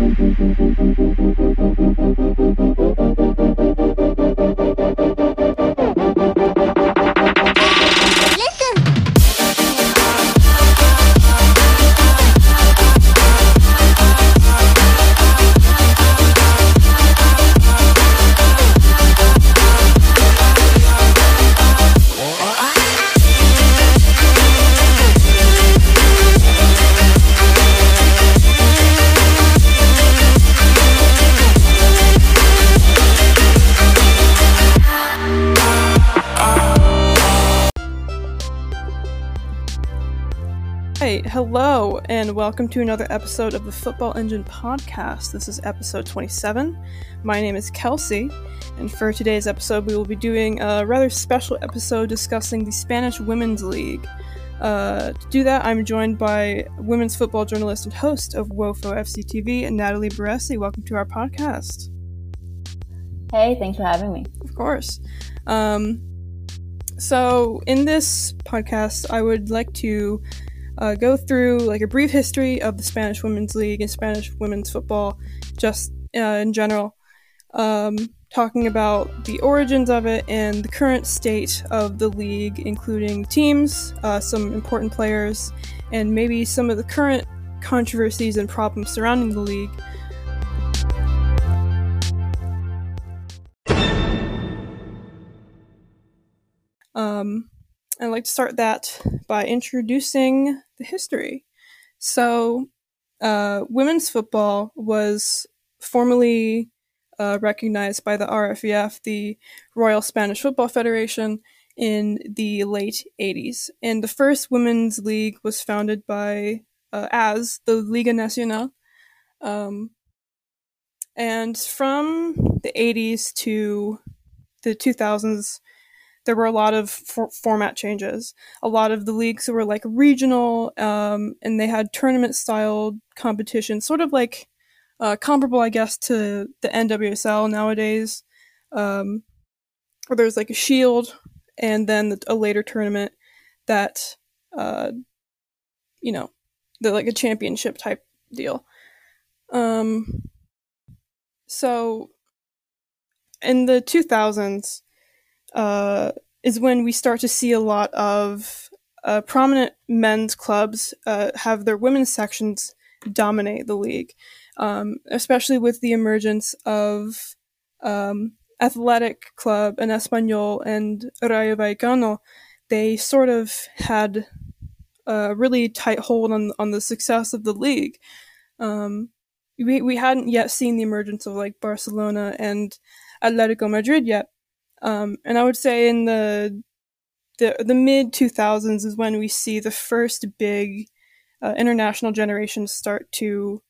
Hello, and welcome to another episode of the Football Engine podcast. This is episode 27. My name is Kelsey, and for today's episode, we will be doing a rather special episode discussing the Spanish Women's League. Uh, to do that, I'm joined by women's football journalist and host of WOFO FC TV, Natalie Baresi. Welcome to our podcast. Hey, thanks for having me. Of course. Um, so, in this podcast, I would like to uh, go through like a brief history of the Spanish Women's League and Spanish women's football, just uh, in general, um, talking about the origins of it and the current state of the league, including teams, uh, some important players, and maybe some of the current controversies and problems surrounding the league. Um, I'd like to start that by introducing the history. So, uh, women's football was formally uh, recognized by the RFEF, the Royal Spanish Football Federation, in the late 80s. And the first women's league was founded by, uh, as the Liga Nacional. Um, and from the 80s to the 2000s, there were a lot of for- format changes. A lot of the leagues were like regional, um, and they had tournament style competition, sort of like uh, comparable, I guess, to the NWSL nowadays, um, where there's like a shield and then the, a later tournament that, uh, you know, the like a championship type deal. Um, so in the 2000s, uh, is when we start to see a lot of uh, prominent men's clubs uh, have their women's sections dominate the league, um, especially with the emergence of um, Athletic Club and Espanyol and Rayo Vallecano. They sort of had a really tight hold on on the success of the league. Um, we we hadn't yet seen the emergence of like Barcelona and Atletico Madrid yet, um, and I would say in the the the mid 2000s is when we see the first big uh, international generations start to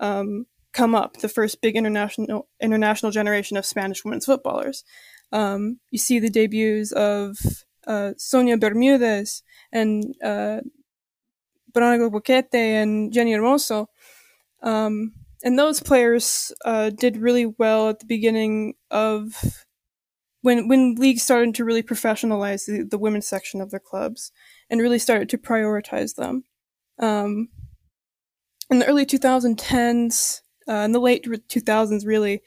um, come up. The first big international international generation of Spanish women's footballers. Um, you see the debuts of uh, Sonia Bermudez and uh, Veronica Boquete and Jenni Hermoso. Um, and those players uh, did really well at the beginning of when when leagues started to really professionalize the, the women's section of their clubs and really started to prioritize them. Um, in the early 2010s, uh, in the late 2000s, really,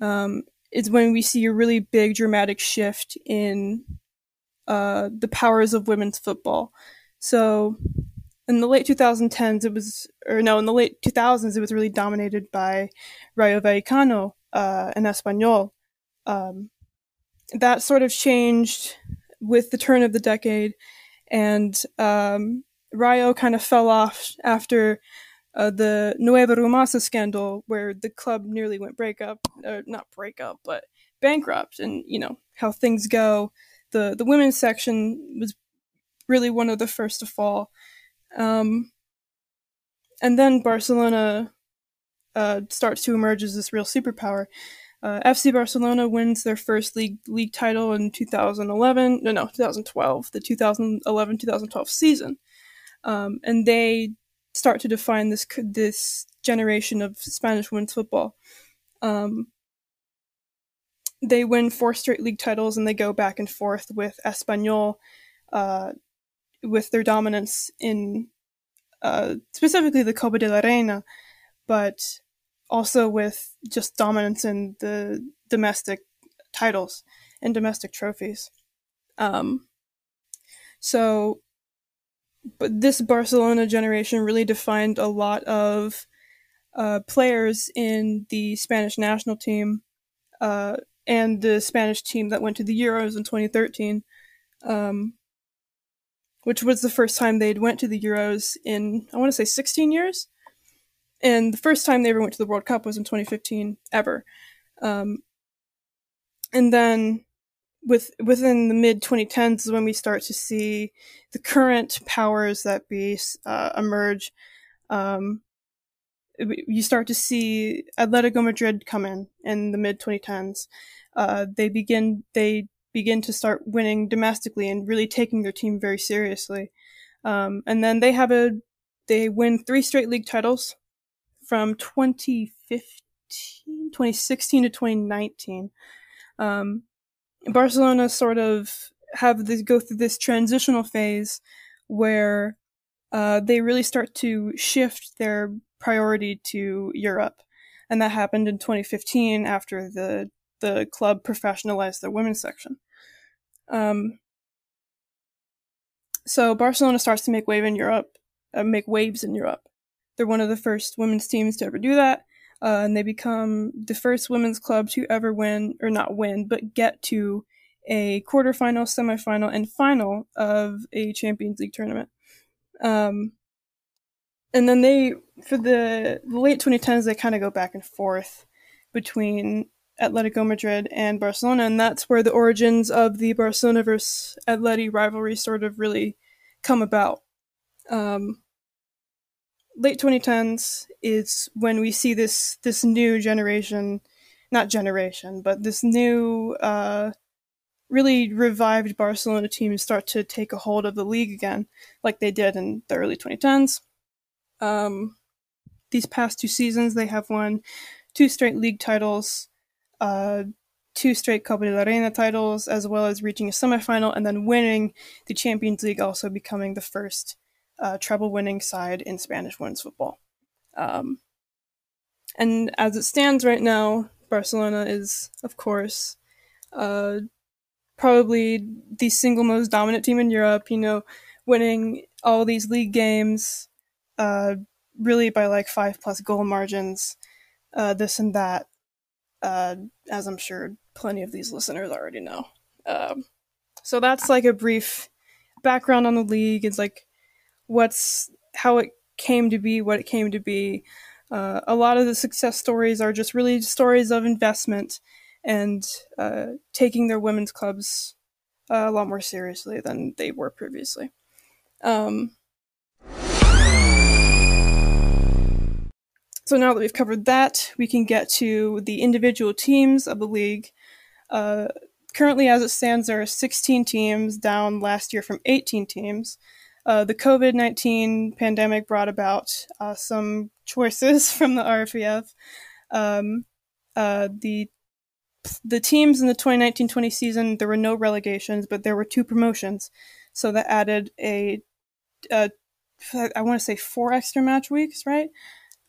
um, is when we see a really big dramatic shift in uh, the powers of women's football. So, in the late 2010s, it was, or no, in the late 2000s, it was really dominated by Rayo Vallecano uh, and Espanyol. Um, that sort of changed with the turn of the decade, and um, Rayo kind of fell off after uh, the Nueva Rumasa scandal, where the club nearly went breakup, or not breakup, but bankrupt, and you know how things go. the The women's section was really one of the first to fall, um, and then Barcelona uh, starts to emerge as this real superpower. Uh, FC Barcelona wins their first league league title in 2011. No, no, 2012. The 2011-2012 season, um, and they start to define this this generation of Spanish women's football. Um, they win four straight league titles, and they go back and forth with Espanyol, uh, with their dominance in uh, specifically the Copa de la Reina, but also with just dominance in the domestic titles and domestic trophies. Um, so, but this Barcelona generation really defined a lot of uh, players in the Spanish national team uh, and the Spanish team that went to the Euros in 2013, um, which was the first time they'd went to the Euros in I want to say 16 years, and the first time they ever went to the World Cup was in 2015 ever. Um, and then with within the mid 2010s is when we start to see the current powers that be uh, emerge. Um, you start to see Atletico Madrid come in in the mid 2010s. Uh, they begin they begin to start winning domestically and really taking their team very seriously. Um, and then they have a they win three straight league titles from 2015, 2016 to 2019. Um, Barcelona sort of have this go through this transitional phase where uh, they really start to shift their priority to Europe, and that happened in 2015 after the the club professionalized their women's section. Um, so Barcelona starts to make wave in Europe, uh, make waves in Europe. They're one of the first women's teams to ever do that, uh, and they become the first women's club to ever win, or not win, but get to a quarterfinal, semifinal, and final of a Champions League tournament. Um, and then they, for the, late 2010s, they kind of go back and forth between Atletico Madrid and Barcelona, and that's where the origins of the Barcelona versus Atleti rivalry sort of really come about. Um, late 2010s is when we see this this new generation, not generation, but this new uh, really revived Barcelona team start to take a hold of the league again, like they did in the early 2010s. Um, these past two seasons, they have won two straight league titles, uh, two straight Copa de la Reina titles, as well as reaching a semifinal and then winning the Champions League, also becoming the first uh, treble winning side in Spanish women's football. Um, and as it stands right now, Barcelona is, of course, uh, probably the single most dominant team in Europe, you know, winning all these league games, uh, really by like five plus goal margins, uh, this and that, uh, as I'm sure plenty of these listeners already know. Um, so that's like a brief background on the league. It's like what's how it came to be, what it came to be. Uh, a lot of the success stories are just really stories of investment and uh, taking their women's clubs uh, a lot more seriously than they were previously. Um, so now that we've covered that, we can get to the individual teams of the league. Uh, currently, as it stands, there are 16 teams, down last year from 18 teams. Uh, the COVID 19 pandemic brought about uh, some choices from the RFEF. Um, uh, the the teams in the 2019-20 season there were no relegations, but there were two promotions, so that added a, a I want to say four extra match weeks, right?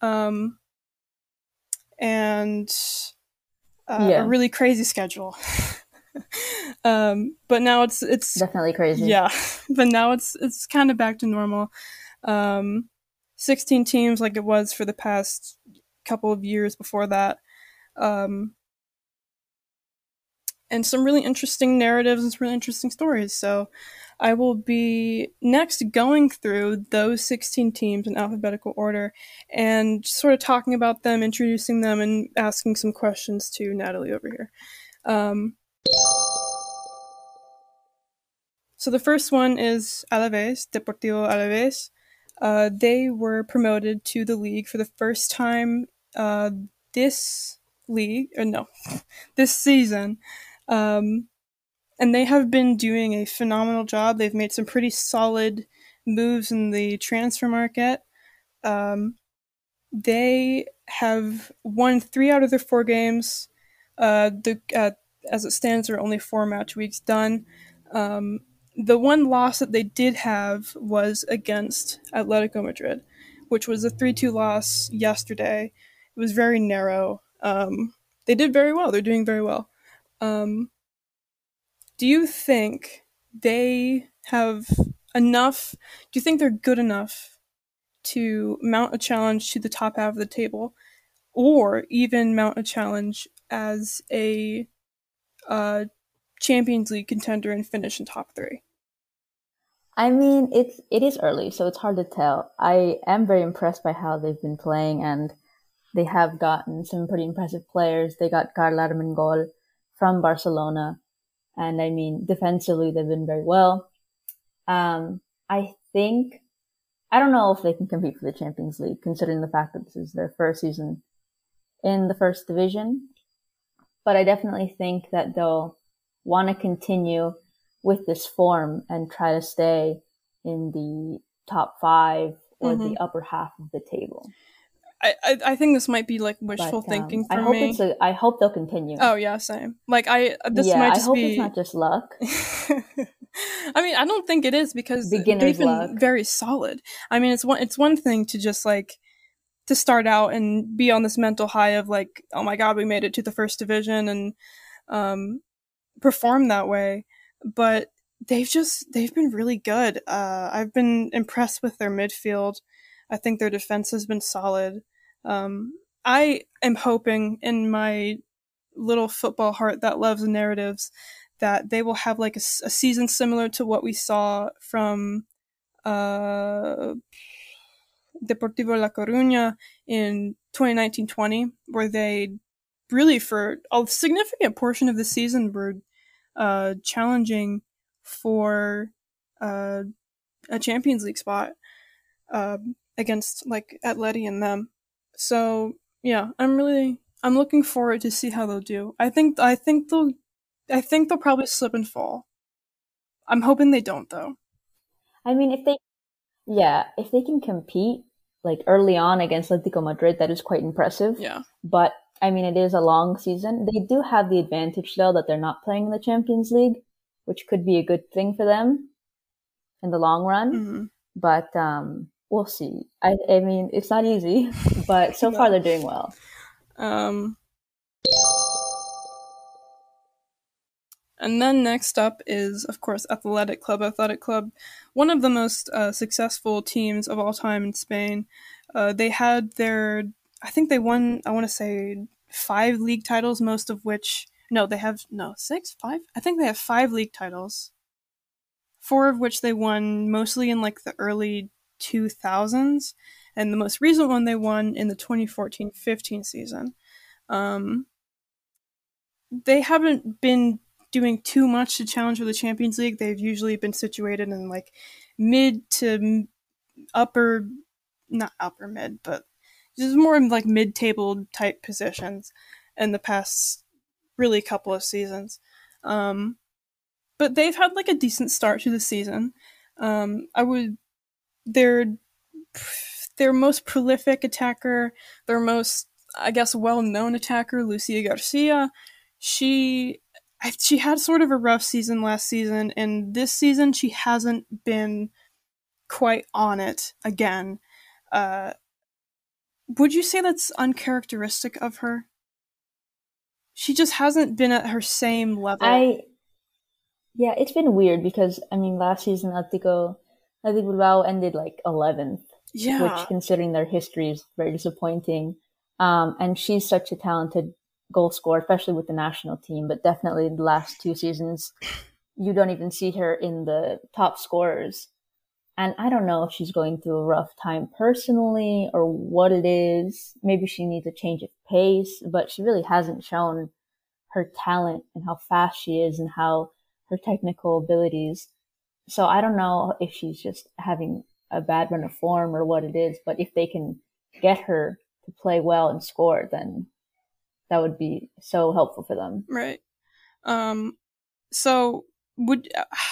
Um, and uh, yeah. a really crazy schedule. um, but now it's it's definitely crazy. Yeah, but now it's it's kind of back to normal. Um, Sixteen teams, like it was for the past couple of years before that. Um, and some really interesting narratives and some really interesting stories. So I will be next going through those 16 teams in alphabetical order and sort of talking about them, introducing them, and asking some questions to Natalie over here. Um, so the first one is Alaves, Deportivo Alaves. Uh, they were promoted to the league for the first time uh, this league, or no, this season. Um, and they have been doing a phenomenal job. They've made some pretty solid moves in the transfer market. Um, they have won three out of their four games. Uh, the uh, as it stands, there are only four match weeks done. Um, the one loss that they did have was against Atletico Madrid, which was a 3 2 loss yesterday. It was very narrow. Um, they did very well. They're doing very well. Um, do you think they have enough? Do you think they're good enough to mount a challenge to the top half of the table, or even mount a challenge as a uh, Champions League contender and finish in top three? I mean, it's it is early, so it's hard to tell. I am very impressed by how they've been playing, and they have gotten some pretty impressive players. They got Carla Armengol from Barcelona, and I mean, defensively they've been very well. Um, I think I don't know if they can compete for the Champions League, considering the fact that this is their first season in the first division. But I definitely think that they'll want to continue with this form and try to stay in the top five or mm-hmm. the upper half of the table. I, I, I think this might be like wishful but, um, thinking for I hope me. It's a, I hope they'll continue. Oh yeah, same. Like I this yeah, might just I hope be... it's not just luck. I mean, I don't think it is because Beginner's they've been luck. very solid. I mean, it's one it's one thing to just like to start out and be on this mental high of like, oh my god, we made it to the first division and um perform that way but they've just they've been really good. Uh, I've been impressed with their midfield. I think their defense has been solid. Um, I am hoping in my little football heart that loves narratives that they will have like a, a season similar to what we saw from uh, Deportivo La Coruña in 2019-20, where they really for a significant portion of the season were uh, challenging for uh, a Champions League spot uh, against like Atleti and them. So yeah, I'm really I'm looking forward to see how they'll do. I think I think they'll I think they'll probably slip and fall. I'm hoping they don't though. I mean, if they yeah, if they can compete like early on against Atletico Madrid, that is quite impressive. Yeah. But I mean, it is a long season. They do have the advantage though that they're not playing in the Champions League, which could be a good thing for them in the long run. Mm-hmm. But um, we'll see. I, I mean, it's not easy, but so far they're doing well. Um, and then next up is, of course, Athletic Club. Athletic Club, one of the most uh, successful teams of all time in Spain. Uh, they had their I think they won. I want to say five league titles, most of which no, they have no six, five. I think they have five league titles, four of which they won mostly in like the early two thousands, and the most recent one they won in the 2014-15 season. Um, they haven't been doing too much to challenge for the Champions League. They've usually been situated in like mid to upper, not upper mid, but just more in like mid-table type positions in the past really couple of seasons. Um, but they've had like a decent start to the season. Um, I would their their most prolific attacker, their most I guess well-known attacker, Lucia Garcia. She she had sort of a rough season last season, and this season she hasn't been quite on it again. Uh, would you say that's uncharacteristic of her? She just hasn't been at her same level. I yeah, it's been weird because I mean last season Atletico Atletico Bilbao ended like eleventh. Yeah. Which considering their history is very disappointing. Um, and she's such a talented goal scorer, especially with the national team, but definitely the last two seasons you don't even see her in the top scorers. And I don't know if she's going through a rough time personally or what it is. Maybe she needs a change of pace, but she really hasn't shown her talent and how fast she is and how her technical abilities. So I don't know if she's just having a bad run of form or what it is, but if they can get her to play well and score, then that would be so helpful for them. Right. Um, so would,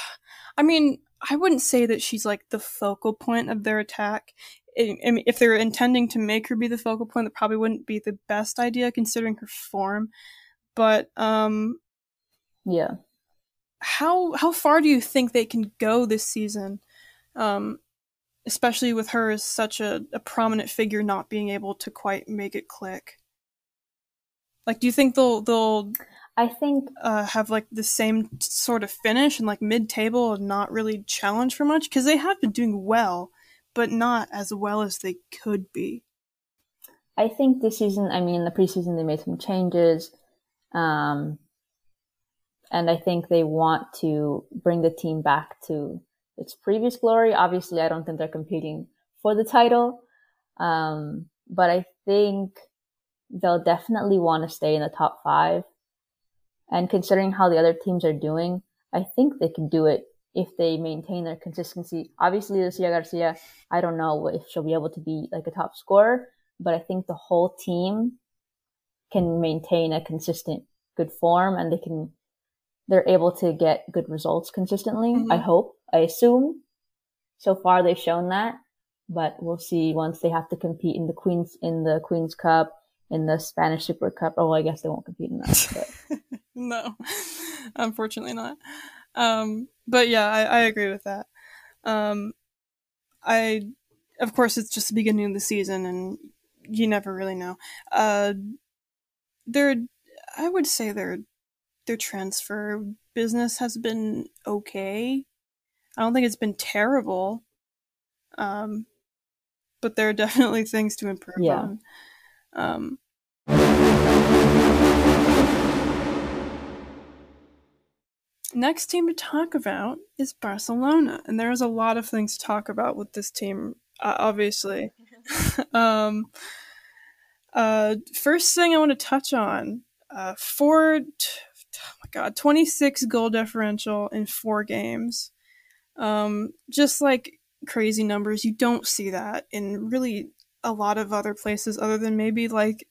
I mean, I wouldn't say that she's like the focal point of their attack. I, I mean, if they're intending to make her be the focal point, that probably wouldn't be the best idea considering her form. But um, yeah. How how far do you think they can go this season? Um, especially with her as such a, a prominent figure not being able to quite make it click. Like, do you think they'll they'll I think uh, have like the same sort of finish and like mid table and not really challenge for much because they have been doing well, but not as well as they could be. I think this season, I mean, the preseason they made some changes, um, and I think they want to bring the team back to its previous glory. Obviously, I don't think they're competing for the title, um, but I think they'll definitely want to stay in the top five. And considering how the other teams are doing, I think they can do it if they maintain their consistency. Obviously, Lucia Garcia, I don't know if she'll be able to be like a top scorer, but I think the whole team can maintain a consistent good form and they can they're able to get good results consistently. Mhm. I hope. I assume. So far they've shown that, but we'll see once they have to compete in the Queens in the Queens Cup, in the Spanish Super Cup. Oh, I guess they won't compete in that. No, unfortunately not. Um, but yeah, I, I agree with that. Um, I, of course, it's just the beginning of the season, and you never really know. Uh, their, I would say their, their transfer business has been okay. I don't think it's been terrible. Um, but there are definitely things to improve Yeah. on. Um, Next team to talk about is Barcelona, and there's a lot of things to talk about with this team, uh, obviously. um, uh, first thing I want to touch on: uh, four, t- oh my god, 26 goal differential in four games. Um, just like crazy numbers, you don't see that in really a lot of other places, other than maybe like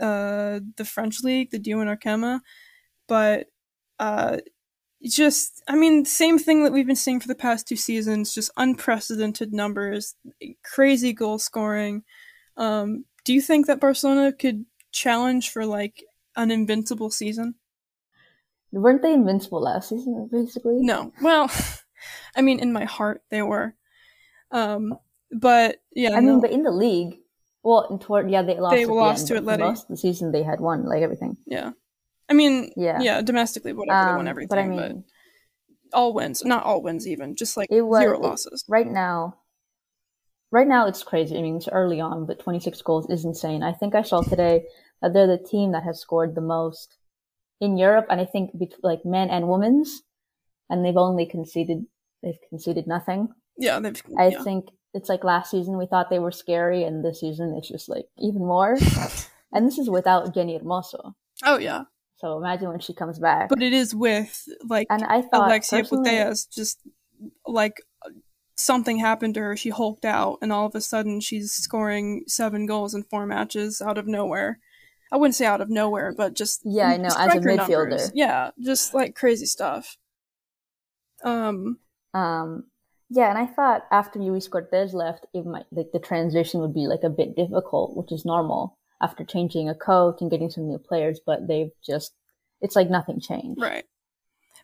uh, the French league, the D1 Arkema, but uh just i mean same thing that we've been seeing for the past two seasons just unprecedented numbers crazy goal scoring. Um do you think that barcelona could challenge for like an invincible season? Weren't they invincible last season, basically? no. Well i mean in my heart they were. Um but yeah I mean, but in the league, well, in toward yeah, they lost. They at the lost end, to but Atleti. Most of the season they had won, like everything. yeah i mean Yeah. yeah domestically whatever they Um, won everything but I but, mean, all wins not all wins even just like was- zero it- losses right now, right now it's crazy. I mean, it's early on, but 26 goals is insane. I think I saw today that they're the team that has scored the most in Europe, and I think like men and women's, and they've only conceded they've conceded nothing. yeah they've I yeah. think it's like last season we thought they were scary, and this season it's just like even more. and this is without Jenni Hermoso. oh yeah So imagine when she comes back. but it is with like and I thought Alexia Putellas just like something happened to her. She hulked out, and all of a sudden she's scoring seven goals in four matches out of nowhere. I wouldn't say out of nowhere, but just Yeah, I know, as a midfielder. numbers. Yeah, just like crazy stuff. Um, Um, yeah, and I thought after Lluís Cortés left, it might like the transition would be like a bit difficult, which is normal after changing a coach and getting some new players. But they've just it's like nothing changed. right.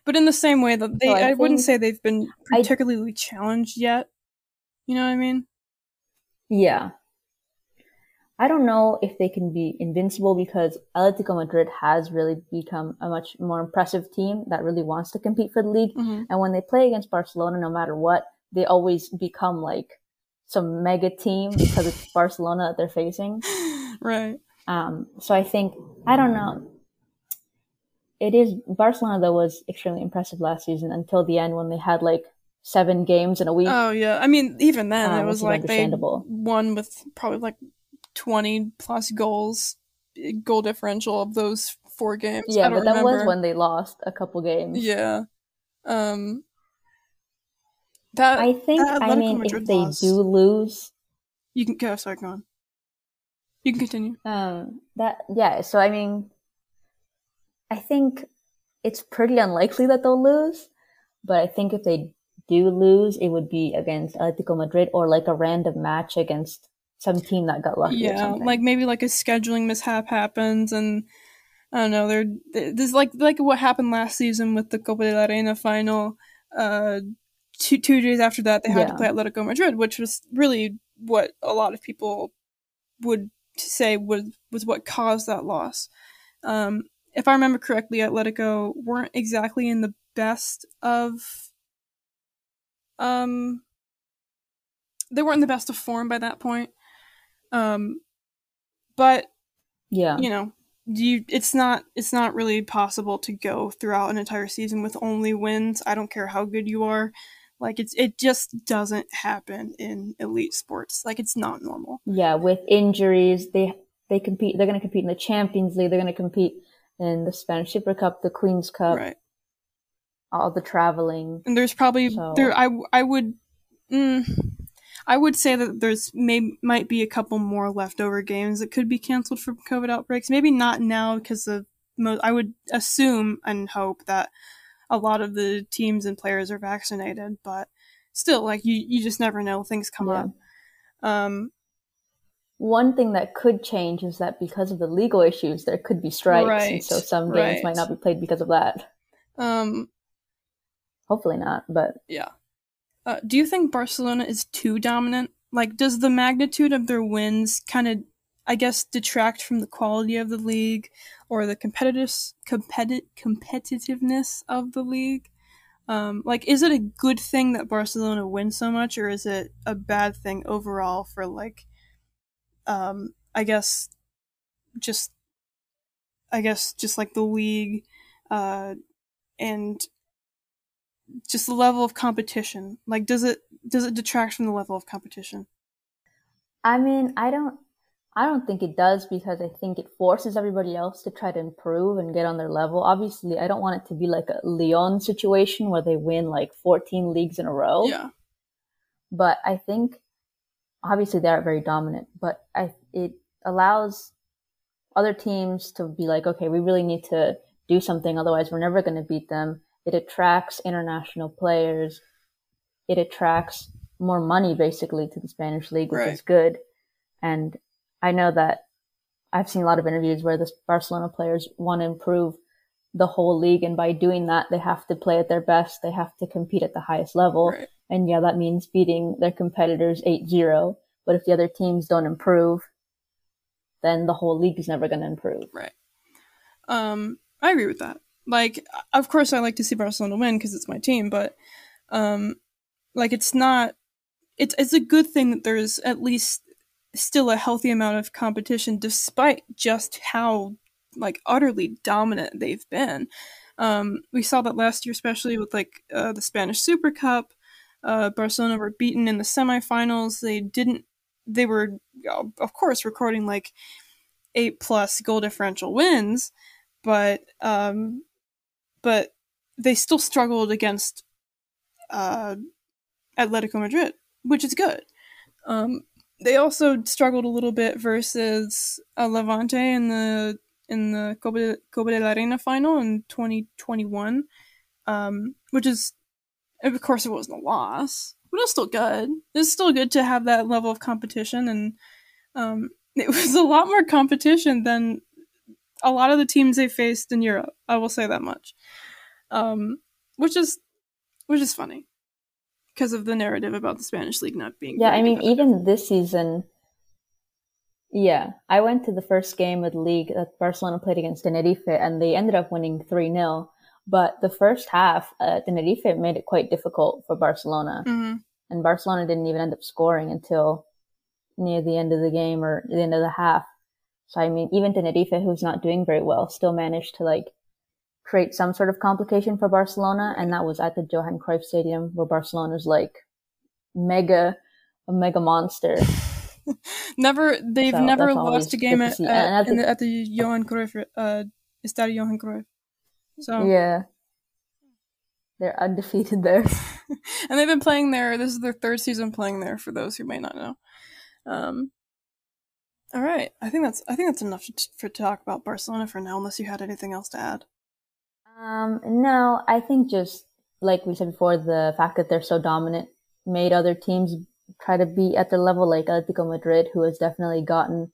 But in the same way that they, So I I, wouldn't say they've been I- particularly challenged yet. You know what I mean? Yeah. I don't know if they can be invincible because Atletico Madrid has really become a much more impressive team that really wants to compete for the league. hmm And when they play against Barcelona, no matter what, they always become like some mega team because it's Barcelona that they're facing. right. Um, so I think I don't know. It is Barcelona that was extremely impressive last season until the end when they had like seven games in a week. Oh yeah, I mean, even then Um, it was like they won with probably like twenty plus goals, goal differential of those four games. yeah, I don't but that remember. was when they lost a couple games. Yeah, um, that I think that I mean Madrid if they loss- do lose, you can go. Sorry, go on. You can continue. um, that yeah. So I mean, I think it's pretty unlikely that they'll lose, but I think if they do lose, it would be against Atletico Madrid or like a random match against some team that got lucky. yeah, like maybe like a scheduling mishap happens, and I don't know. They're there's like like what happened last season with the Copa de la Reina final. Uh, two two days after that they had Yeah. to play Atletico Madrid, which was really what a lot of people would say was was what caused that loss. Um, if I remember correctly, Atletico weren't exactly in the best of um they weren't in the best of form by that point. Um, but Yeah. you know you it's not it's not really possible to go throughout an entire season with only wins i don't care how good you are like it's it just doesn't happen in elite sports like it's not normal Yeah, with injuries, they they compete. They're going to compete in the Champions League. They're going to compete in the Spanish Super Cup, the Queen's Cup, right all the traveling. and there's probably So- there i i would mm, i would say that there's may might be a couple more leftover games that could be canceled for covid outbreaks maybe not now because of mo- i would assume and hope that a lot of the teams and players are vaccinated but still like you you just never know things come Yeah. up um One thing that could change is that because of the legal issues, there could be strikes, and so some games right. might not be played because of that. um Hopefully not, but yeah uh, do you think barcelona is too dominant? Like does the magnitude of their wins kind of i guess detract from the quality of the league or the competitive competi- competitiveness of the league? Um, like is it a good thing that barcelona wins so much or is it a bad thing overall for like um, i guess just i guess just like the league uh, and just the level of competition like does it does it detract from the level of competition I mean, I don't I don't think it does because I think it forces everybody else to try to improve and get on their level. Obviously, I don't want it to be like a Lyon situation where they win like 14 leagues in a row. yeah But I think obviously they are very dominant, but I it allows other teams to be like, okay, we really need to do something otherwise we're never going to beat them. It attracts international players. It attracts more money basically to the Spanish league, which Right. is good. And I know that I've seen a lot of interviews where the Barcelona players want to improve the whole league, and by doing that, they have to play at their best. They have to compete at the highest level, right and yeah, that means beating their competitors 8-0. But if the other teams don't improve, then the whole league is never going to improve. Right. Um, I agree with that. Like, of course, I like to see Barcelona win because it's my team, but um, like it's not. It's it's a good thing that there's at least still a healthy amount of competition, despite just how like utterly dominant they've been. Um, we saw that last year, especially with like uh, the Spanish Super Cup. Uh, Barcelona were beaten in the semifinals. They didn't. They were, of course, recording like eight plus goal differential wins, but um, but they still struggled against uh, Atletico Madrid, which is good. Um, they also struggled a little bit versus uh, Levante in the in the Copa, Copa de la Reina final in 2021, um, which is, of course, it wasn't a loss, but it was still good. It's still good to have that level of competition, and um, it was a lot more competition than a lot of the teams they faced in Europe. I will say that much, um, which is which is funny because of the narrative about the Spanish league not being. Yeah, I mean, even this season, yeah, I went to the first game of the league that Barcelona played against Tenerife, and they ended up winning 3 0. But the first half, uh, Tenerife made it quite difficult for Barcelona, Mhm. and Barcelona didn't even end up scoring until near the end of the game or the end of the half. So, I mean, even Tenerife, who's not doing very well, still managed to like create some sort of complication for Barcelona, and that was at the Johan Cruyff Stadium, where Barcelona's like mega, a mega monster. never they've So never lost a game at, at, at the- the, at the Johan Cruyff uh Estadio Johan Cruyff. So Yeah. They're undefeated there. and they've been playing there. This is their third season playing there. For those who may not know. Um. All right, I think that's I think that's enough to, for talk about Barcelona for now. Unless you had anything else to add. Um, no, I think just like we said before, the fact that they're so dominant made other teams try to be at their level, like Atletico Madrid, who has definitely gotten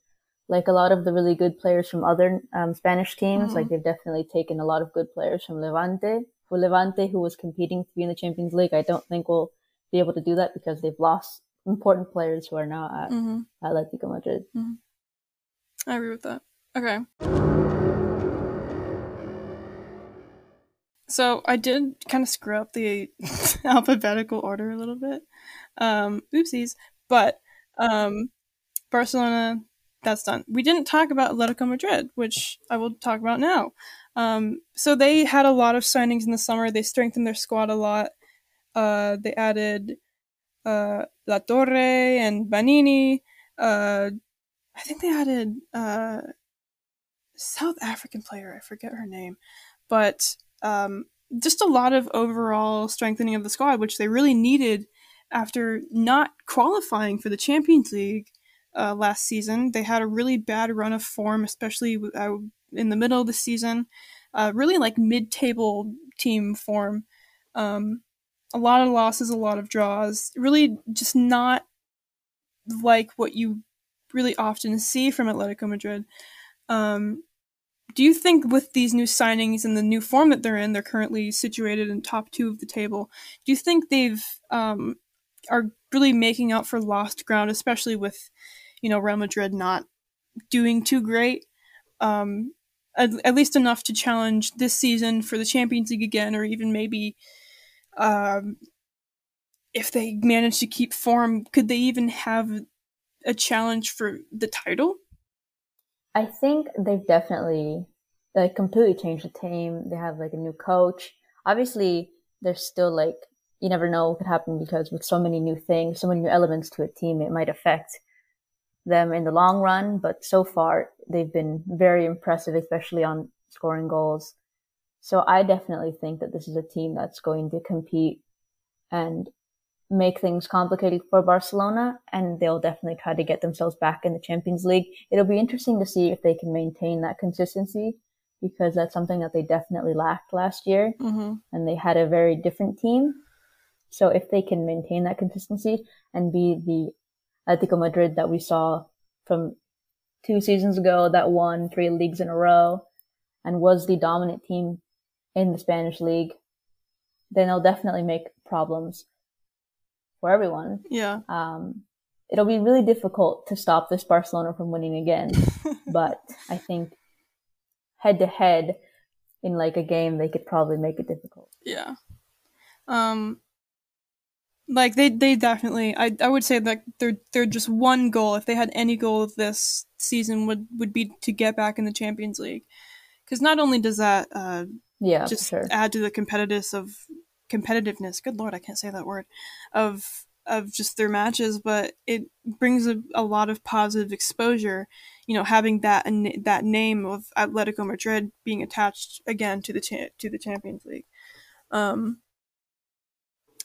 like a lot of the really good players from other um, Spanish teams. Mhm. Like they've definitely taken a lot of good players from Levante. For Levante, who was competing to be in the Champions League, I don't think will be able to do that because they've lost important players who are now at Mhm. Atletico Madrid. I agree with that. Okay. So I did kind of screw up the alphabetical order a little bit. Um, oopsies. But um, Barcelona, that's done. We didn't talk about Atletico Madrid, which I will talk about now. Um, so they had a lot of signings in the summer. They strengthened their squad a lot. Uh, they added uh, La Torre and Banini. Uh, I think they added uh, South African player. I forget her name, but um, just a lot of overall strengthening of the squad, which they really needed after not qualifying for the Champions League uh, last season. They had a really bad run of form, especially uh, in the middle of the season. Uh, really like mid-table team form. Um, a lot of losses, a lot of draws. Really, just not like what you really often see from Atletico Madrid. Um, do you think with these new signings and the new form that they're in, they're currently situated in top two of the table? Do you think they've um, are really making up for lost ground, especially with you know Real Madrid not doing too great? Um, at, at least enough to challenge this season for the Champions League again, or even maybe um, if they manage to keep form, could they even have a challenge for the title? I think they've definitely like completely changed the team. They have like a new coach. Obviously, there's still like you never know what could happen because with so many new things, so many new elements to a team, it might affect them in the long run. But so far, they've been very impressive, especially on scoring goals. So I definitely think that this is a team that's going to compete and make things complicated for Barcelona, and they'll definitely try to get themselves back in the Champions League. It'll be interesting to see if they can maintain that consistency because that's something that they definitely lacked last year, Mm-hmm. and they had a very different team. So if they can maintain that consistency and be the Atletico Madrid that we saw from two seasons ago that won three leagues in a row and was the dominant team in the Spanish league, then they'll definitely make problems for everyone. Yeah. Um, it'll be really difficult to stop this Barcelona from winning again, but I think head to head in like a game, they could probably make it difficult. Yeah. Um like they they definitely I I would say that they're they're just one goal if they had any goal of this season would would be to get back in the Champions League. Cuz not only does that uh Yeah, just sure. add to the competitiveness of competitiveness, good lord, I can't say that word of of just their matches, but it brings a, a lot of positive exposure. You know, having that that name of Atletico Madrid being attached again to the cha- to the Champions League. Um,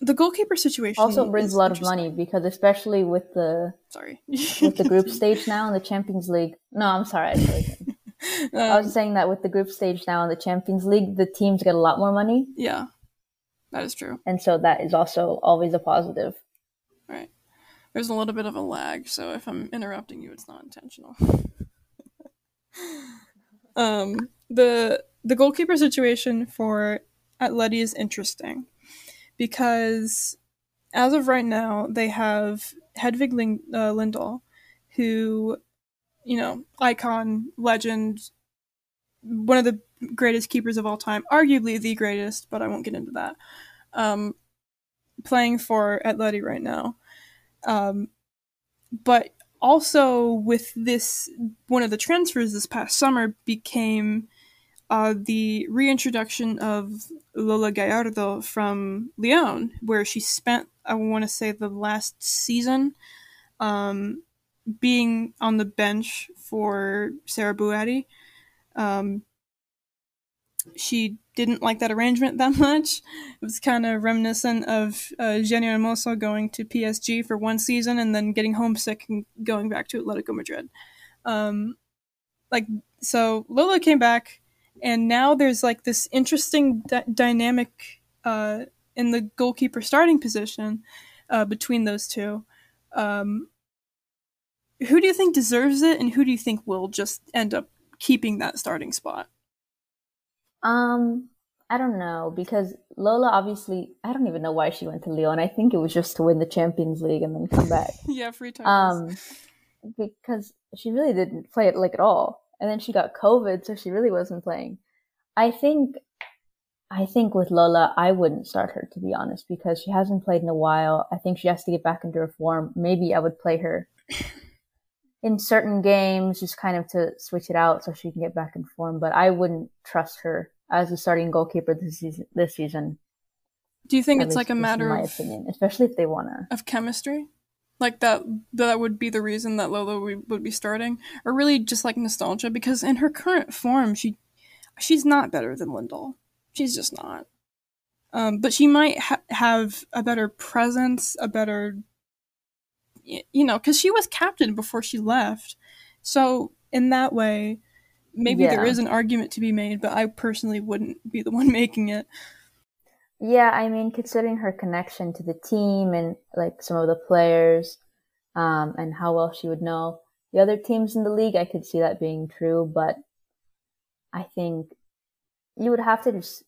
the goalkeeper situation Also brings a lot of money because especially with the Sorry, with the group stage now in the Champions League. No, I'm sorry. Actually. I Um, was saying that with the group stage now in the Champions League, the teams get a lot more money, yeah, that is true. and so that is also always a positive. Right. There's a little bit of a lag, so if I'm interrupting you, it's not intentional. um, the the goalkeeper situation for Atleti is interesting because as of right now, they have Hedvig Ling- uh, Lindahl, who, you know, icon, legend, one of the greatest keepers of all time, arguably the greatest, but I won't get into that. Um, playing for Atleti right now. Um, but also with this, one of the transfers this past summer became uh, the reintroduction of Lola Gallardo from Lyon, where she spent, I want to say, the last season um, being on the bench for Sarah Bouhaddi. Um, she didn't like that arrangement that much. It was kind of reminiscent of uh, Jenni Hermoso going to PSG for one season and then getting homesick and going back to Atletico Madrid. Um, like so, Lola came back, and now there's like this interesting d- dynamic uh, in the goalkeeper starting position uh, between those two. Um, who do you think deserves it, and who do you think will just end up keeping that starting spot? Um, I don't know because Lola obviously I don't even know why she went to Lyon. I think it was just to win the Champions League and then come back. yeah, free time. Um, because she really didn't play it like at all, and then she got COVID, so she really wasn't playing. I think, I think with Lola, I wouldn't start her to be honest because she hasn't played in a while. I think she has to get back into her form. Maybe I would play her in certain games, just kind of to switch it out so she can get back in form. But I wouldn't trust her as a starting goalkeeper this season. This season. Do you think it's like a matter my of opinion, especially if they wanna of chemistry? Like that that would be the reason that Lola would be starting, or really just like nostalgia? Because in her current form, she she's not better than Lindahl. She's just not. Um, but she might ha- have a better presence, a better, you know, because she was captain before she left. So in that way, maybe yeah. there is an argument to be made, but I personally wouldn't be the one making it. Yeah, I mean, considering her connection to the team and like some of the players, um, and how well she would know the other teams in the league, I could see that being true. But I think you would have to just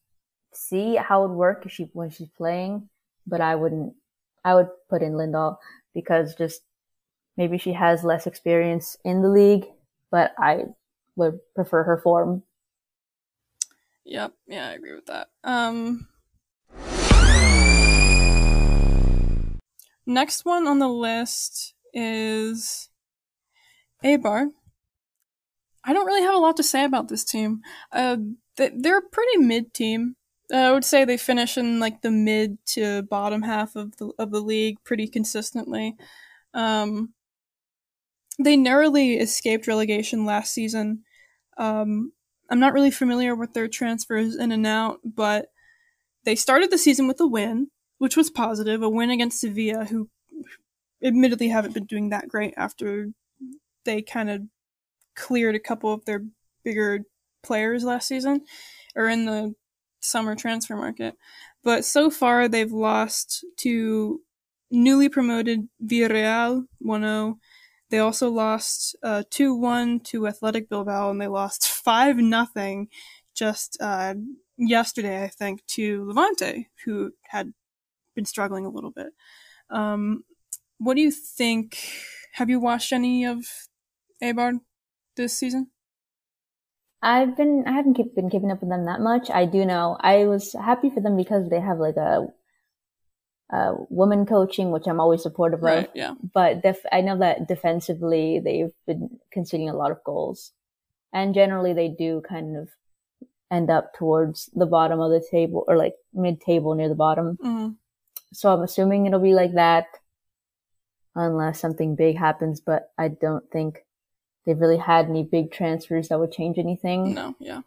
see how it would work if she when she's playing. But I wouldn't. I would put in Lindahl because just maybe she has less experience in the league, but I would prefer her form. Yep. Yeah, I agree with that. Um, next one on the list is Eibar. I don't really have a lot to say about this team. Uh, they're a pretty mid team. Uh, I would say they finish in like the mid to bottom half of the of the league pretty consistently. Um, they narrowly escaped relegation last season. Um, I'm not really familiar with their transfers in and out, but they started the season with a win, which was positive, a win against Sevilla, who admittedly haven't been doing that great after they kind of cleared a couple of their bigger players last season or in the summer transfer market. But so far, they've lost to newly promoted Villarreal 1 0. They also lost uh, 2 uh, 1 to Athletic Bilbao, and they lost 5 0 just uh, yesterday, I think, to Levante, who had been struggling a little bit. Um, what do you think? Have you watched any of Eibar this season? I've been I haven't keep, been keeping up with them that much. I do know I was happy for them because they have like a, a woman coaching, which I'm always supportive right, of. Yeah. But def- I know that defensively they've been conceding a lot of goals, and generally they do kind of end up towards the bottom of the table or like mid table near the bottom. Mm-hmm. So I'm assuming it'll be like that unless something big happens. But I don't think they've really had any big transfers that would change anything. No, yeah.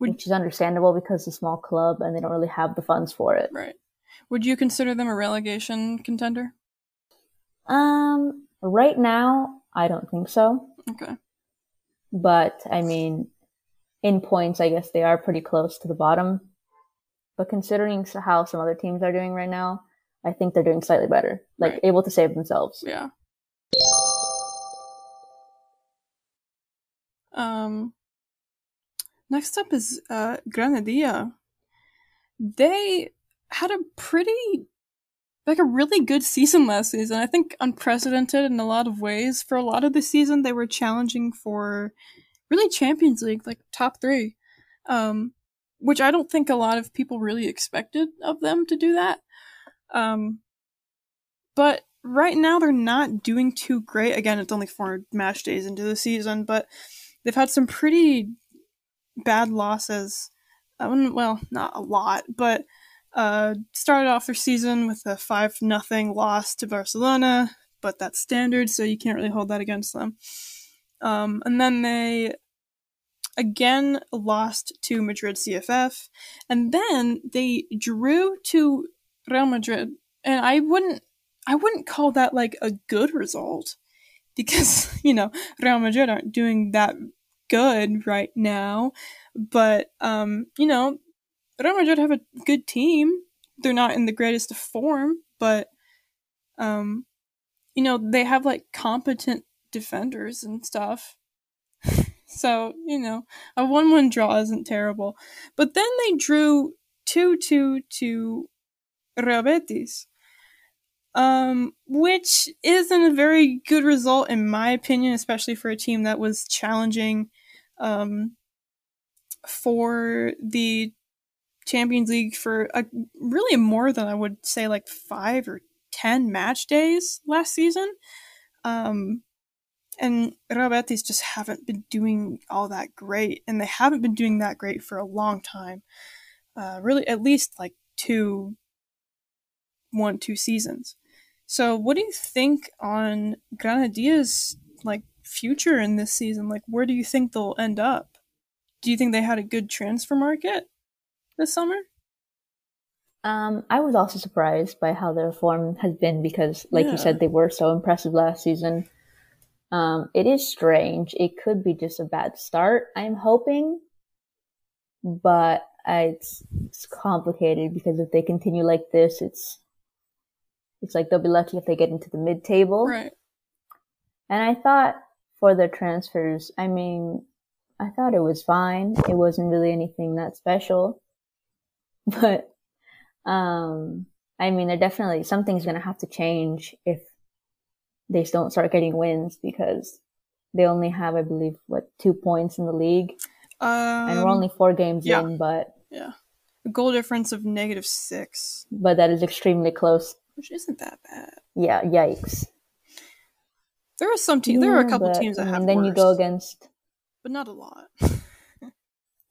Would, which is understandable because it's a small club and they don't really have the funds for it. Right. Would you consider them a relegation contender? Um, right now, I don't think so. Okay. But I mean, in points, I guess they are pretty close to the bottom. But considering how some other teams are doing right now, I think they're doing slightly better, like right. able to save themselves. Yeah. Um, next up is uh. They had a pretty, like a really good season last season. I think unprecedented in a lot of ways. For a lot of the season, they were challenging for really Champions League, like top three, um, which I don't think a lot of people really expected of them to do that. Um, but right now they're not doing too great. Again, it's only four match days into the season, but they've had some pretty bad losses. well, not a lot, but uh, started off their season with a five nothing loss to Barcelona, but that's standard, so you can't really hold that against them. Um, and then they again lost to Madrid CFF, and then they drew to Real Madrid, and I wouldn't I wouldn't call that like a good result because you know Real Madrid aren't doing that good right now, but um, you know Real Madrid have a good team. They're not in the greatest of form, but um, you know they have like competent defenders and stuff. So, you know, a 1 1 draw isn't terrible. But then they drew 2 2 to Real Betis, um, which isn't a very good result, in my opinion, especially for a team that was challenging um, for the Champions League for a, really more than I would say like five or ten match days last season. Um, and Real Betis just haven't been doing all that great, and they haven't been doing that great for a long time. Uh, really, at least like two, one, two seasons. So, what do you think on Granadilla's like future in this season? Like, where do you think they'll end up? Do you think they had a good transfer market this summer? Um, I was also surprised by how their form has been because, like yeah. you said, they were so impressive last season. Um, it is strange. It could be just a bad start. I'm hoping, but it's, it's complicated because if they continue like this, it's it's like they'll be lucky if they get into the mid table. Right. And I thought for their transfers, I mean, I thought it was fine. It wasn't really anything that special. But um I mean, there definitely something's going to have to change if they don't start getting wins because they only have, I believe, what two points in the league, um, and we're only four games yeah. in. But yeah, a goal difference of negative six. But that is extremely close. Which isn't that bad. Yeah, yikes. There are some teams. Yeah, there are a couple but, teams that have. And then worse, you go against, but not a lot.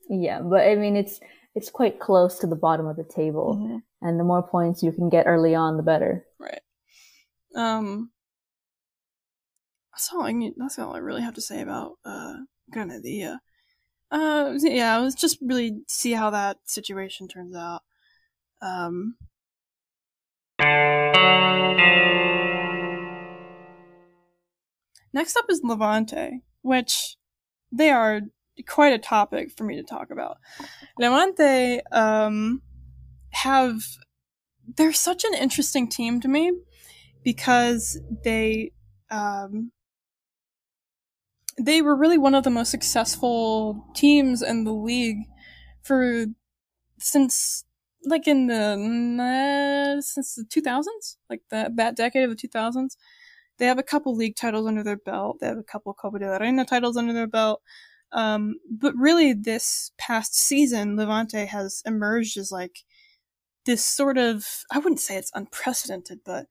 yeah, but I mean, it's it's quite close to the bottom of the table, mm-hmm. and the more points you can get early on, the better. Right. Um. That's all I need. That's all I really have to say about uh Granadilla. Uh, yeah, let's just really see how that situation turns out. Um. Next up is Levante, which they are quite a topic for me to talk about. Levante um, have they're such an interesting team to me because they um, they were really one of the most successful teams in the league for since like in the uh, since the 2000s like that that decade of the 2000s they have a couple league titles under their belt. They have a couple copa de la reina titles under their belt. Um, but really, this past season, Levante has emerged as like this sort of, I wouldn't say it's unprecedented, but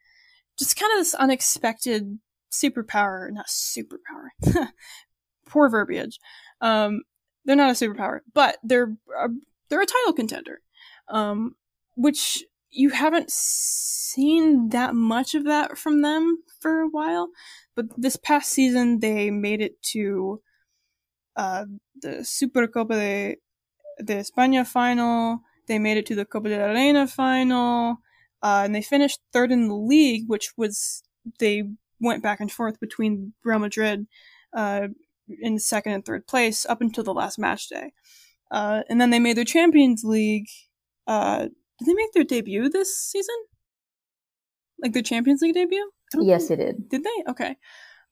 just kind of this unexpected superpower, not superpower, poor verbiage. Um, they're not a superpower, but they're, a, they're a title contender, um, which you haven't seen that much of that from them for a while. But this past season, they made it to uh, the Supercopa de, de España final. They made it to the Copa de la Reina final. Uh, and they finished third in the league, which was, they went back and forth between Real Madrid, uh, in second and third place up until the last match day. Uh, and then they made their Champions League, uh, did they make their debut this season? Like their Champions League debut? Yes, they did. Did they? Okay.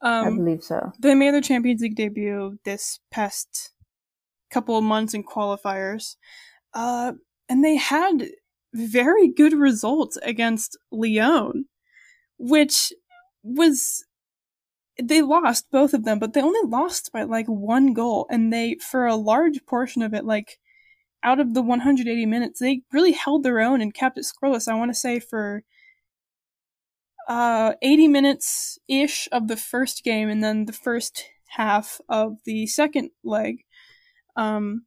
Um, I believe so. They made their Champions League debut this past couple of months in qualifiers, uh, and they had very good results against Lyon, which was they lost both of them, but they only lost by like one goal, and they for a large portion of it, like out of the 180 minutes, they really held their own and kept it scoreless. I want to say for uh, 80 minutes ish of the first game and then the first half of the second leg. Um,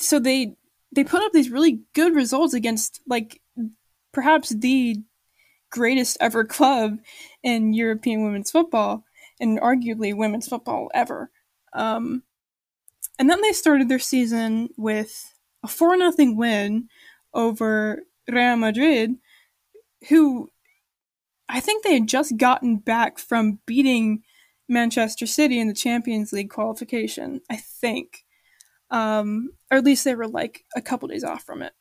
so they they put up these really good results against like perhaps the greatest ever club in European women's football and arguably women's football ever. Um, and then they started their season with a 4 0 win over Real Madrid, who I think they had just gotten back from beating Manchester City in the Champions League qualification. I think, um, or at least they were like a couple days off from it.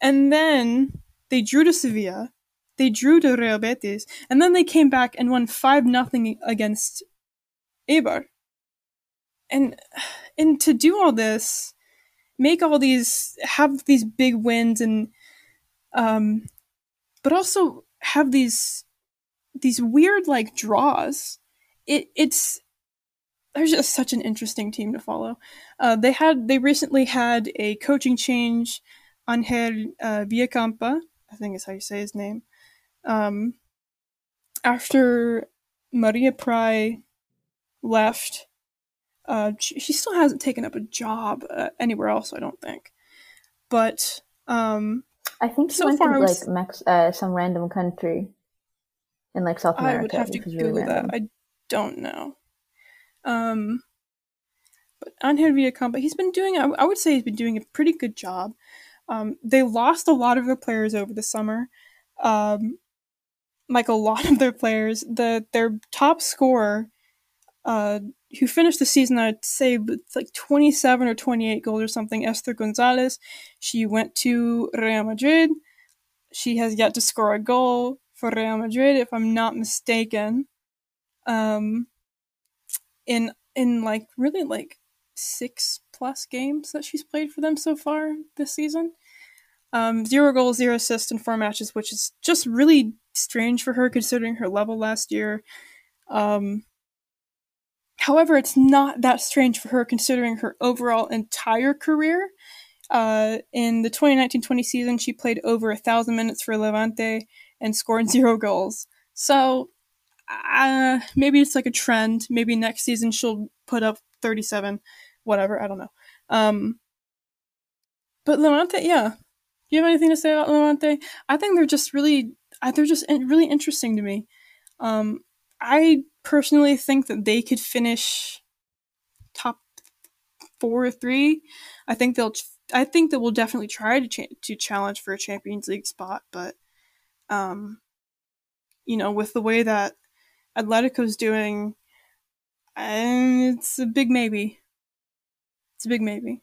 And then they drew to Sevilla, they drew to Real Betis, and then they came back and won five nothing against Eibar. And and to do all this, make all these have these big wins and um, but also have these these weird like draws. It it's there's just such an interesting team to follow. Uh, they had they recently had a coaching change. Angel uh, Villacampa, I think is how you say his name. Um, after Maria Pry left, uh, she, she, still hasn't taken up a job uh, anywhere else. I don't think, but um, I think she so went to was, like Mex- uh, some random country in like South America. I would have to Google really that. I don't know. Um, but Angel Villacampa, he's been doing. I would say he's been doing a pretty good job. Um, they lost a lot of their players over the summer. Um, like a lot of their players, the their top scorer, uh, who finished the season, I'd say with like 27 or 28 goals or something, Esther Gonzalez. She went to Real Madrid. She has yet to score a goal for Real Madrid, if I'm not mistaken. Um, in in like really like six plus games that she's played for them so far this season. Um, zero goals, zero assists in four matches, which is just really strange for her considering her level last year. Um, however, it's not that strange for her considering her overall entire career. Uh, in the 2019-20 season, she played over a thousand minutes for Levante and scored zero goals. So uh, maybe it's like a trend. Maybe next season she'll put up 37, whatever. I don't know. Um, but Levante, yeah. Do you have anything to say about Levante? I think they're just really, they're just really interesting to me. Um, I personally think that they could finish top four or three. I think they'll. I think that we'll definitely try to cha- to challenge for a Champions League spot, but um, you know, with the way that Atletico's doing, and it's a big maybe. It's a big maybe.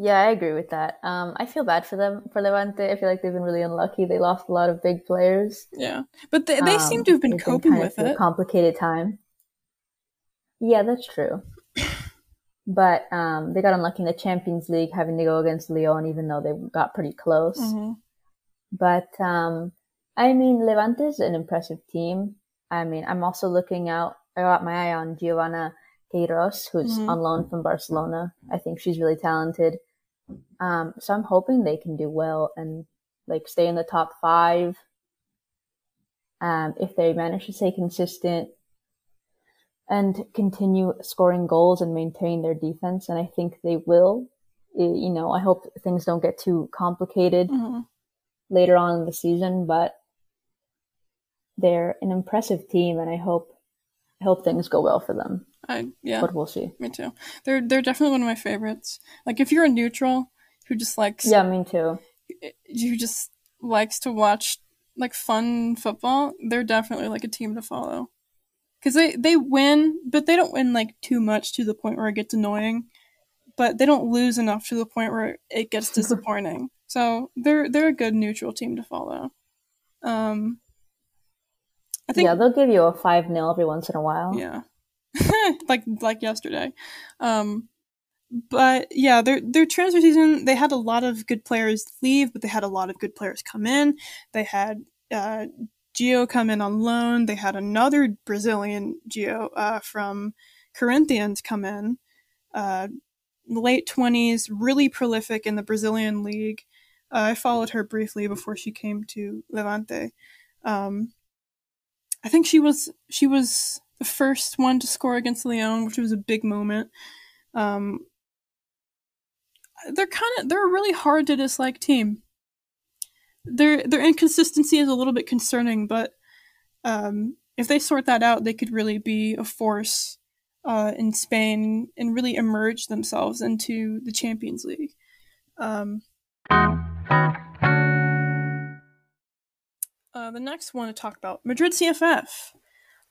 Yeah, I agree with that. Um, I feel bad for them for Levante. I feel like they've been really unlucky. They lost a lot of big players. Yeah, but they, they um, seem to have been coping been with it. complicated time. Yeah, that's true. but um, they got unlucky in the Champions League, having to go against Lyon, even though they got pretty close. Mm-hmm. But um, I mean, Levante is an impressive team. I mean, I'm also looking out. I got my eye on Giovanna Queiroz, who's mm-hmm. on loan from Barcelona. I think she's really talented. Um, so I'm hoping they can do well and like stay in the top five. Um, if they manage to stay consistent and continue scoring goals and maintain their defense, and I think they will. It, you know, I hope things don't get too complicated mm-hmm. later on in the season, but they're an impressive team, and I hope I hope things go well for them. I yeah, but we'll see. Me too. They're they're definitely one of my favorites. Like if you're a neutral who just likes yeah, me too. Who just likes to watch like fun football, they're definitely like a team to follow. Cause they they win, but they don't win like too much to the point where it gets annoying. But they don't lose enough to the point where it gets disappointing. so they're they're a good neutral team to follow. Um, I think yeah, they'll give you a five 0 every once in a while. Yeah, like like yesterday. Um, but yeah, their their transfer season they had a lot of good players leave, but they had a lot of good players come in. They had uh, Gio come in on loan. They had another Brazilian Gio uh, from Corinthians come in. Uh, late twenties, really prolific in the Brazilian league. Uh, I followed her briefly before she came to Levante. Um, I think she was she was the first one to score against Lyon, which was a big moment. Um, they're kind of they're a really hard to dislike team. Their their inconsistency is a little bit concerning, but um, if they sort that out, they could really be a force uh, in Spain and really emerge themselves into the Champions League. Um, uh, the next one to talk about Madrid CFF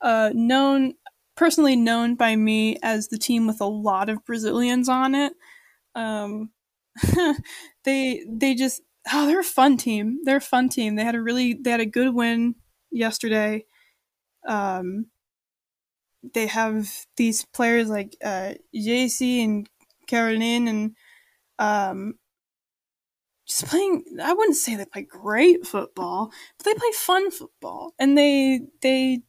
uh, known personally known by me as the team with a lot of Brazilians on it. Um, they they just oh they're a fun team. They're a fun team. They had a really they had a good win yesterday. Um, they have these players like uh, Geyse and Caroline and um, just playing. I wouldn't say they play great football, but they play fun football, and they they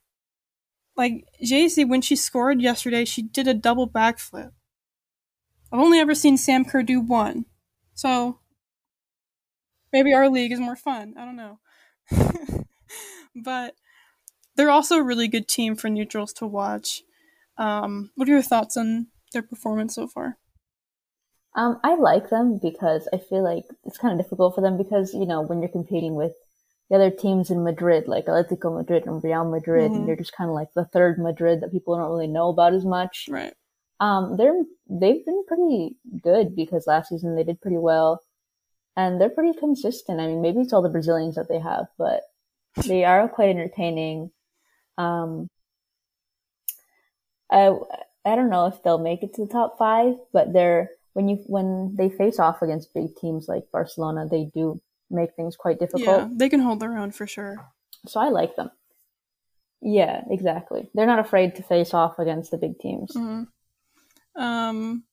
like Geyse when she scored yesterday. She did a double backflip. I've only ever seen Sam Kerr do one, so maybe our league is more fun. I don't know, but they're also a really good team for neutrals to watch. Um, what are your thoughts on their performance so far? Um, I like them because I feel like it's kind of difficult for them because, you know, when you're competing with the other teams in Madrid, like Atletico Madrid and Real Madrid, mm-hmm. and you're just kind of like the third Madrid that people don't really know about as much. Right. Um, they're, they've been pretty good because last season they did pretty well and they're pretty consistent. I mean, maybe it's all the Brazilians that they have, but they are quite entertaining. Um, I I don't know if they'll make it to the top five, but they're when you when they face off against big teams like Barcelona, they do make things quite difficult. Yeah, they can hold their own for sure. So I like them. Yeah, exactly. They're not afraid to face off against the big teams. Mm-hmm. Um.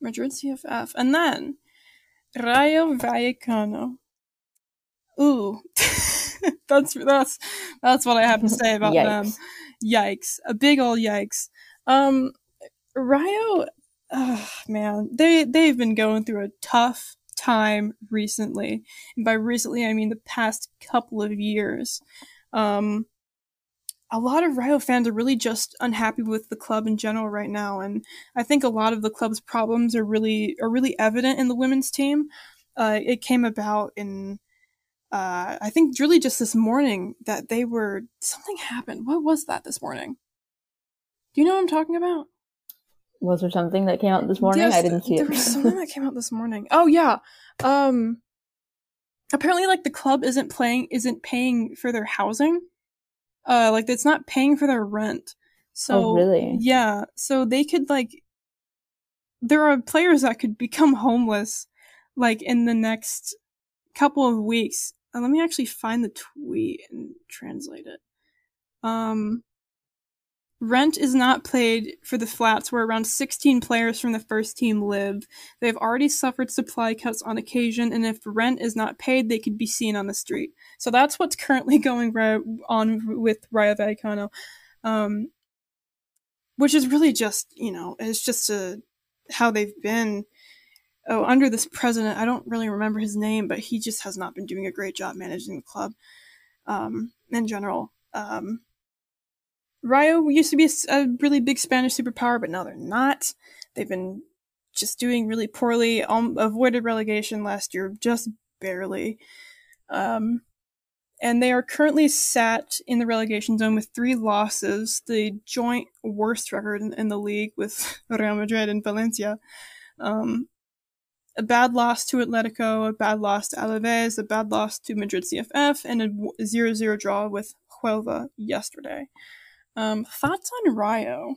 Madrid CFF, and then Rayo Vallecano. Ooh, that's that's that's what I have to say about them. Yikes! A big old yikes. Um, Rayo, oh, man, they they've been going through a tough time recently, and by recently I mean the past couple of years. Um, a lot of Rayo fans are really just unhappy with the club in general right now, and I think a lot of the club's problems are really are really evident in the women's team. Uh, it came about in uh, I think really just this morning that they were something happened. What was that this morning? Do you know what I'm talking about? Was there something that came out this morning? Yes, I didn't see there it. There was something that came out this morning. Oh yeah. Um apparently like the club isn't playing isn't paying for their housing uh like it's not paying for their rent so oh, really yeah so they could like there are players that could become homeless like in the next couple of weeks uh, let me actually find the tweet and translate it um Rent is not paid for the flats where around 16 players from the first team live. They've already suffered supply cuts on occasion, and if rent is not paid, they could be seen on the street. So that's what's currently going on with Rayo Vallecano, um, which is really just, you know, it's just a, how they've been. Oh, under this president, I don't really remember his name, but he just has not been doing a great job managing the club um, in general. Um, Rayo used to be a, a, really big Spanish superpower, but now they're not. They've been just doing really poorly. Um, avoided relegation last year, just barely. Um, and they are currently sat in the relegation zone with three losses, the joint worst record in, in the league with Real Madrid and Valencia. Um, a bad loss to Atletico, a bad loss to Alaves, a bad loss to Madrid CFF, and a 0 0 draw with Huelva yesterday. Um, thoughts on Rayo?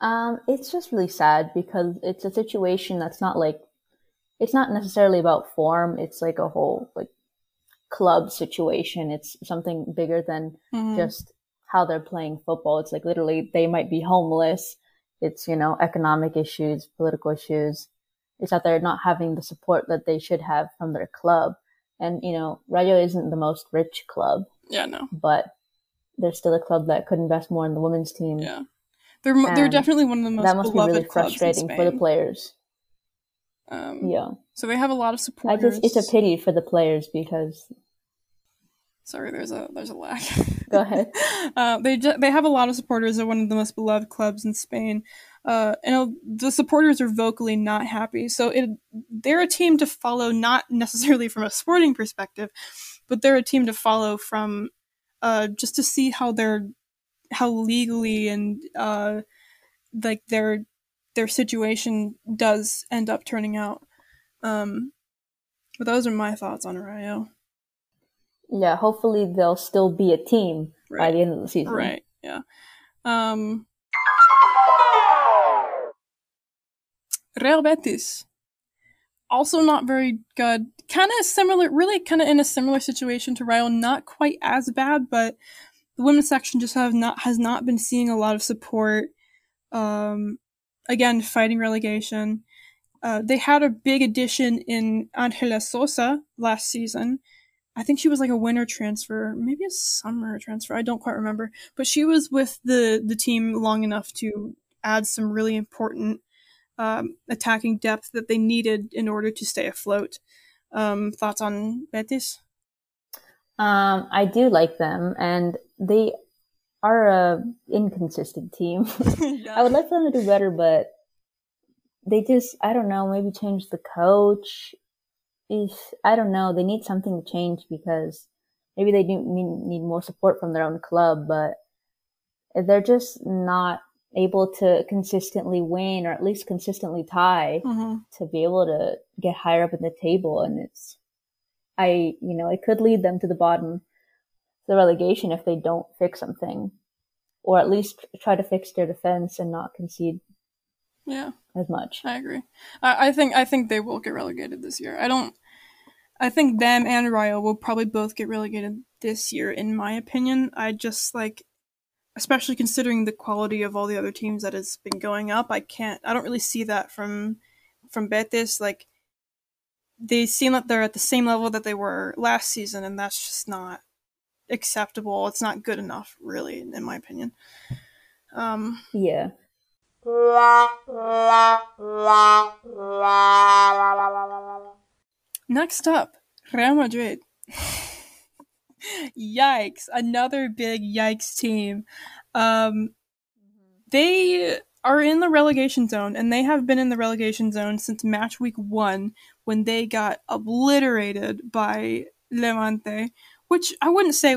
Um, it's just really sad because it's a situation that's not like it's not necessarily about form. It's like a whole like club situation. It's something bigger than mm-hmm. just how they're playing football. It's like literally they might be homeless. It's, you know, economic issues, political issues. It's that they're not having the support that they should have from their club. And, you know, Rayo isn't the most rich club. Yeah, no. But they're still a club that could invest more in the women's team. Yeah, they're and they're definitely one of the most that must be really frustrating for the players. Um, yeah. So they have a lot of just it's a pity for the players because. Sorry, there's a there's a lag. Go ahead. uh, they ju- they have a lot of supporters. They're one of the most beloved clubs in Spain. Uh, and the supporters are vocally not happy. So it, they're a team to follow, not necessarily from a sporting perspective, but they're a team to follow from uh, just to see how they're how legally and uh, like their their situation does end up turning out. Um, but those are my thoughts on Rayo. Yeah, hopefully they'll still be a team right. by the end of the season. Right. Yeah. Um, Real Betis. Also not very good. Kind of similar, really kind of in a similar situation to Rayo. Not quite as bad, but the women's section just have not has not been seeing a lot of support. Um, again, fighting relegation. Uh, they had a big addition in Angela Sosa last season. I think she was like a winter transfer, maybe a summer transfer. I don't quite remember, but she was with the the team long enough to add some really important um, attacking depth that they needed in order to stay afloat. Um, thoughts on Betis? Um, I do like them, and they are a inconsistent team. yeah. I would like them to do better, but they just I don't know, maybe change the coach. Is I don't know, they need something to change because maybe they do need, need more support from their own club, but they're just not able to consistently win or at least consistently tie mm-hmm. to be able to get higher up in the table and it's I you know, it could lead them to the bottom the relegation if they don't fix something or at least try to fix their defense and not concede yeah as much. I agree. I, I think I think they will get relegated this year. I don't. I think them and Rayo will probably both get relegated this year, in my opinion. I just like, especially considering the quality of all the other teams that has been going up. I can't. I don't really see that from from Betis. Like, they seem like they're at the same level that they were last season, and that's just not acceptable. It's not good enough, really, in my opinion. Um, yeah. Next up, Real Madrid. yikes! Another big yikes team. Um, they are in the relegation zone, and they have been in the relegation zone since match week one when they got obliterated by Levante, which I wouldn't say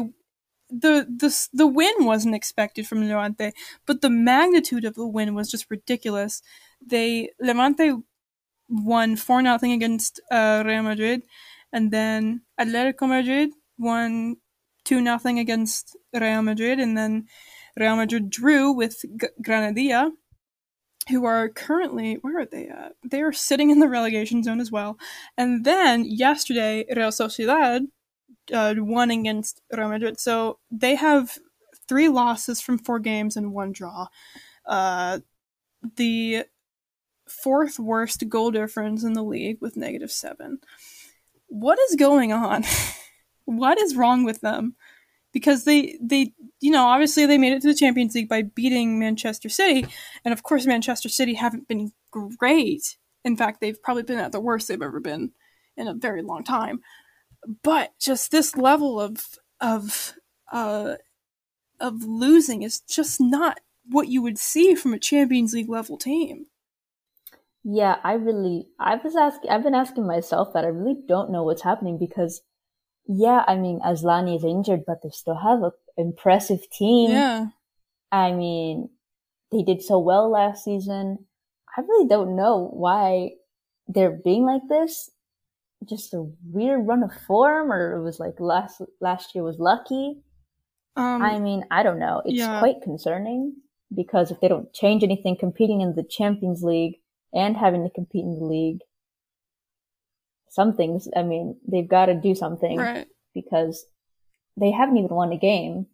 the the the win wasn't expected from Levante, but the magnitude of the win was just ridiculous. They Levante won four nothing against uh, Real Madrid, and then Atletico Madrid won two nothing against Real Madrid, and then Real Madrid drew with G- Granadilla, who are currently where are they at? They are sitting in the relegation zone as well. And then yesterday, Real Sociedad uh, one against Real Madrid. So they have three losses from four games and one draw. Uh, the fourth worst goal difference in the league with negative seven. What is going on? what is wrong with them? Because they they you know obviously they made it to the Champions League by beating Manchester City, and of course Manchester City haven't been great. In fact, they've probably been at the worst they've ever been in a very long time but just this level of of uh, of losing is just not what you would see from a Champions League level team. Yeah, I really I was asking I've been asking myself that I really don't know what's happening because yeah, I mean Asllani is injured, but they still have an impressive team. Yeah. I mean, they did so well last season. I really don't know why they're being like this just a weird run of form or it was like last last year was lucky um, i mean i don't know it's yeah. quite concerning because if they don't change anything competing in the champions league and having to compete in the league some things i mean they've got to do something right. because they haven't even won a game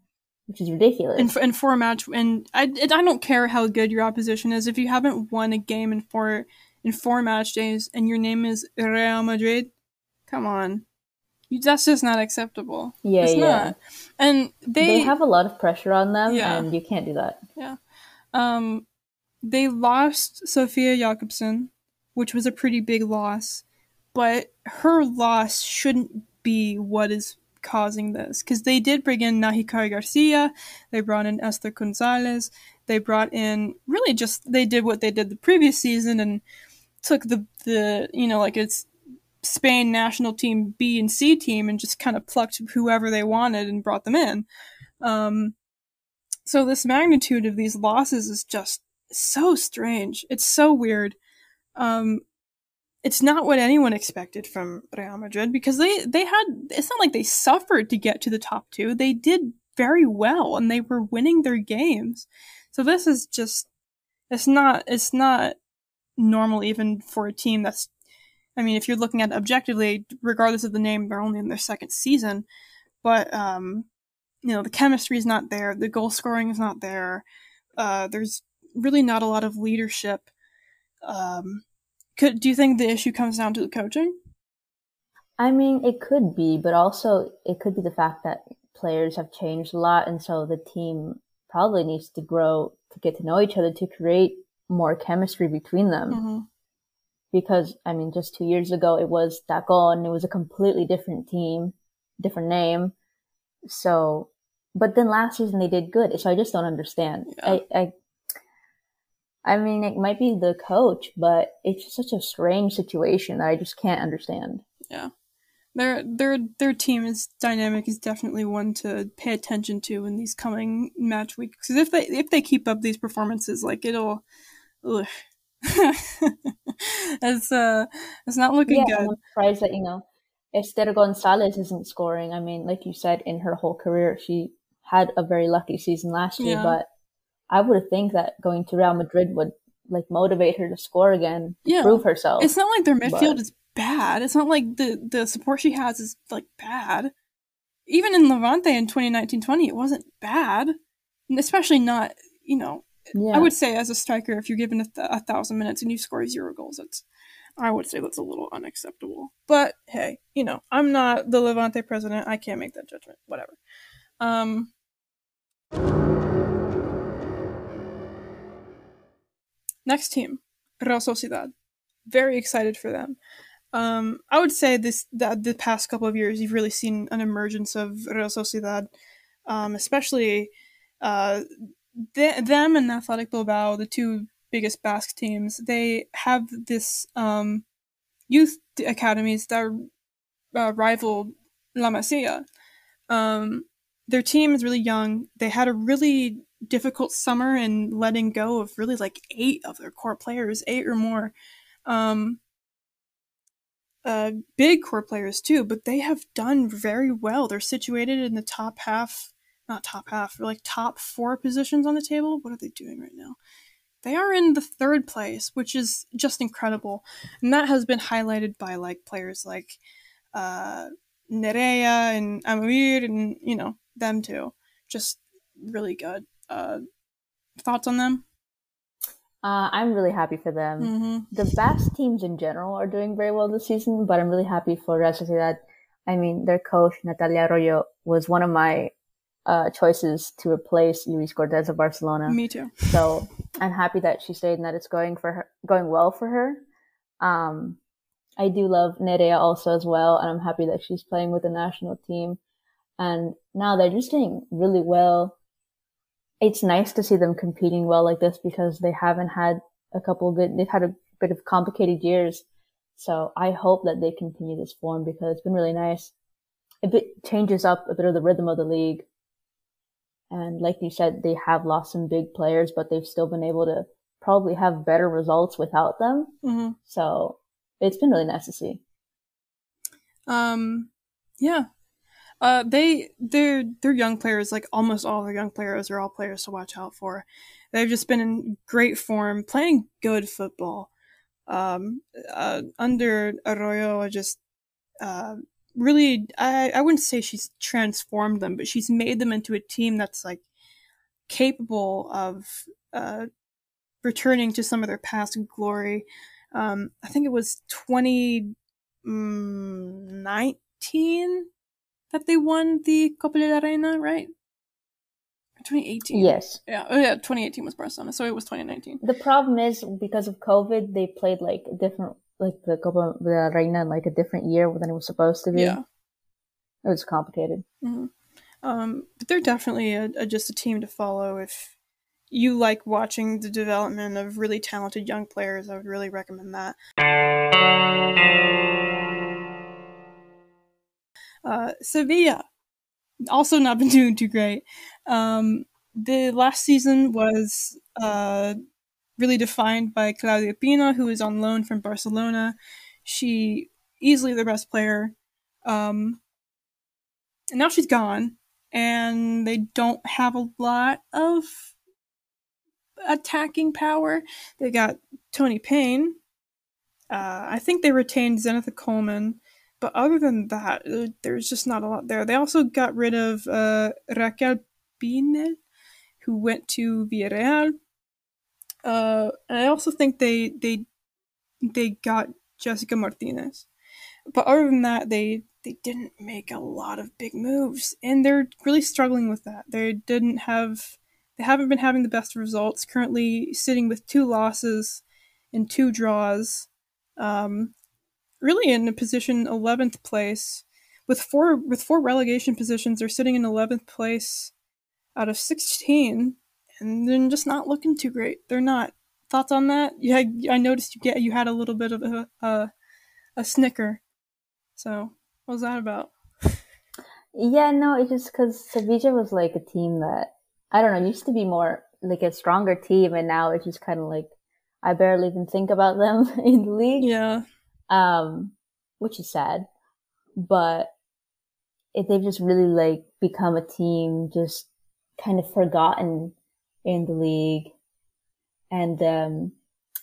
which is ridiculous. In, in four match, and I, I don't care how good your opposition is. If you haven't won a game in four in four match days, and your name is Real Madrid, Come on. You, that's just not acceptable. Yeah, it's yeah. Not. And they they have a lot of pressure on them, yeah. and you can't do that. Yeah. Um, they lost Sofia Jakobsson, which was a pretty big loss, but her loss shouldn't be what is causing this because they did bring in Nahikari Garcia, they brought in Esther Gonzalez, they brought in really just they did what they did the previous season and took the the you know like it's Spain national team B and C team and just kind of plucked whoever they wanted and brought them in. Um, so this magnitude of these losses is just so strange. It's so weird. Um, it's not what anyone expected from Real Madrid because they they had it's not like they suffered to get to the top 2. They did very well and they were winning their games. So this is just it's not it's not normal even for a team that's I mean, if you're looking at it objectively, regardless of the name, they're only in their second season. But um, you know, the chemistry is not there. The goal scoring is not there. Uh, there's really not a lot of leadership. Um, could do you think the issue comes down to the coaching? I mean, it could be, but also it could be the fact that players have changed a lot, and so the team probably needs to grow to get to know each other to create more chemistry between them. Mm-hmm. Because I mean, just two years ago it was Tacon, and it was a completely different team, different name. So, but then last season they did good. So I just don't understand. Yeah. I, I, I mean, it might be the coach, but it's just such a strange situation that I just can't understand. Yeah. Their their their team is dynamic is definitely one to pay attention to in these coming match weeks. Because if they if they keep up these performances, like it'll, ugh. it's uh it's not looking yeah, good. I'm surprised that you know Esther Gonzalez isn't scoring. I mean, like you said, in her whole career, she had a very lucky season last year, Yeah. but I would think that going to Real Madrid would like motivate her to score again, Yeah. prove herself. It's not like their midfield But- is bad. It's not like the the support she has is like bad. Even in Levante in 2019-20, it wasn't bad. And especially not, you know, yeah. I would say as a striker, if you're given a, th- a thousand minutes and you score zero goals, it's I would say that's a little unacceptable. But hey, you know, I'm not the Levante president. I can't make that judgment. Whatever. Um. Next team, Real Sociedad. Very excited for them. Um, I would say this that the past couple of years, you've really seen an emergence of Real Sociedad, um, especially uh, th- them and Athletic Bilbao, the two biggest Basque teams, they have this um, youth academies that uh, rival La Masia. Um, their team is really young. They had a really difficult summer in letting go of really like eight of their core players, eight or more. Um, uh, big core players too, but they have done very well. They're situated in the top half, not top half, like top four positions on the table. What are they doing right now? They are in the third place, which is just incredible, and that has been highlighted by like players like uh, Nerea and Amaiur, and you know them too. Just really good. Uh, thoughts on them? uh, I'm really happy for them. Mm-hmm. The Basque teams in general are doing very well this season, but I'm really happy for Real Sociedad. I mean, their coach Natalia Arroyo was one of my uh, choices to replace Lluís Cortés of Barcelona. Me too. So I'm happy that she stayed and that it's going for her, going well for her. Um, I do love Nerea also as well, and I'm happy that she's playing with the national team. And now they're just doing really well. It's nice to see them competing well like this because they haven't had a couple good, they've had a bit of complicated years. So I hope that they continue this form because it's been really nice. It bit changes up a bit of the rhythm of the league. And like you said, they have lost some big players, but they've still been able to probably have better results without them. Mm-hmm. So it's been really nice to see. Um, yeah. Uh, they they're they're young players. Like almost all their young players are all players to watch out for. They've just been in great form, playing good football. Um, uh, under Arroyo, I just uh, really I I wouldn't say she's transformed them, but she's made them into a team that's like capable of uh, returning to some of their past glory. Um, I think it was 2019 that they won the Copa de la Reina, right? 2018. Yes. Yeah. Oh, yeah. 2018 was Barcelona, so it was 2019. The problem is because of COVID, they played like different, like the Copa de la Reina in like a different year than it was supposed to be. Yeah. It was complicated. hmm Um, but they're definitely a, a, just a team to follow if you like watching the development of really talented young players. I would really recommend that. Uh, Sevilla also not been doing too great. Um, the last season was uh, really defined by Claudia Pina, who is on loan from Barcelona. She easily their best player. Um, and now she's gone, and they don't have a lot of attacking power. They got Toni Payne, Uh, I think they retained Zenatha Coleman, but other than that, uh, there's just not a lot there. They also got rid of uh, Raquel Pinel, who went to Villarreal. Uh, and I also think they they they got Jessica Martinez, but other than that, they they didn't make a lot of big moves, and they're really struggling with that. They didn't have they haven't been having the best results. Currently, sitting with two losses and two draws. Um, really in a position 11th place with four with four relegation positions they're sitting in 11th place out of 16 and then just not looking too great. They're not thoughts on that? Yeah i noticed you get you had a little bit of a a, a snicker. So what was that about? Yeah no it's just because sevilla was like a team that i don't know used to be more like a stronger team and now it's just kind of like i barely even think about them in the league. Yeah um, which is sad. But if they've just really like become a team, just kind of forgotten in the league. And um,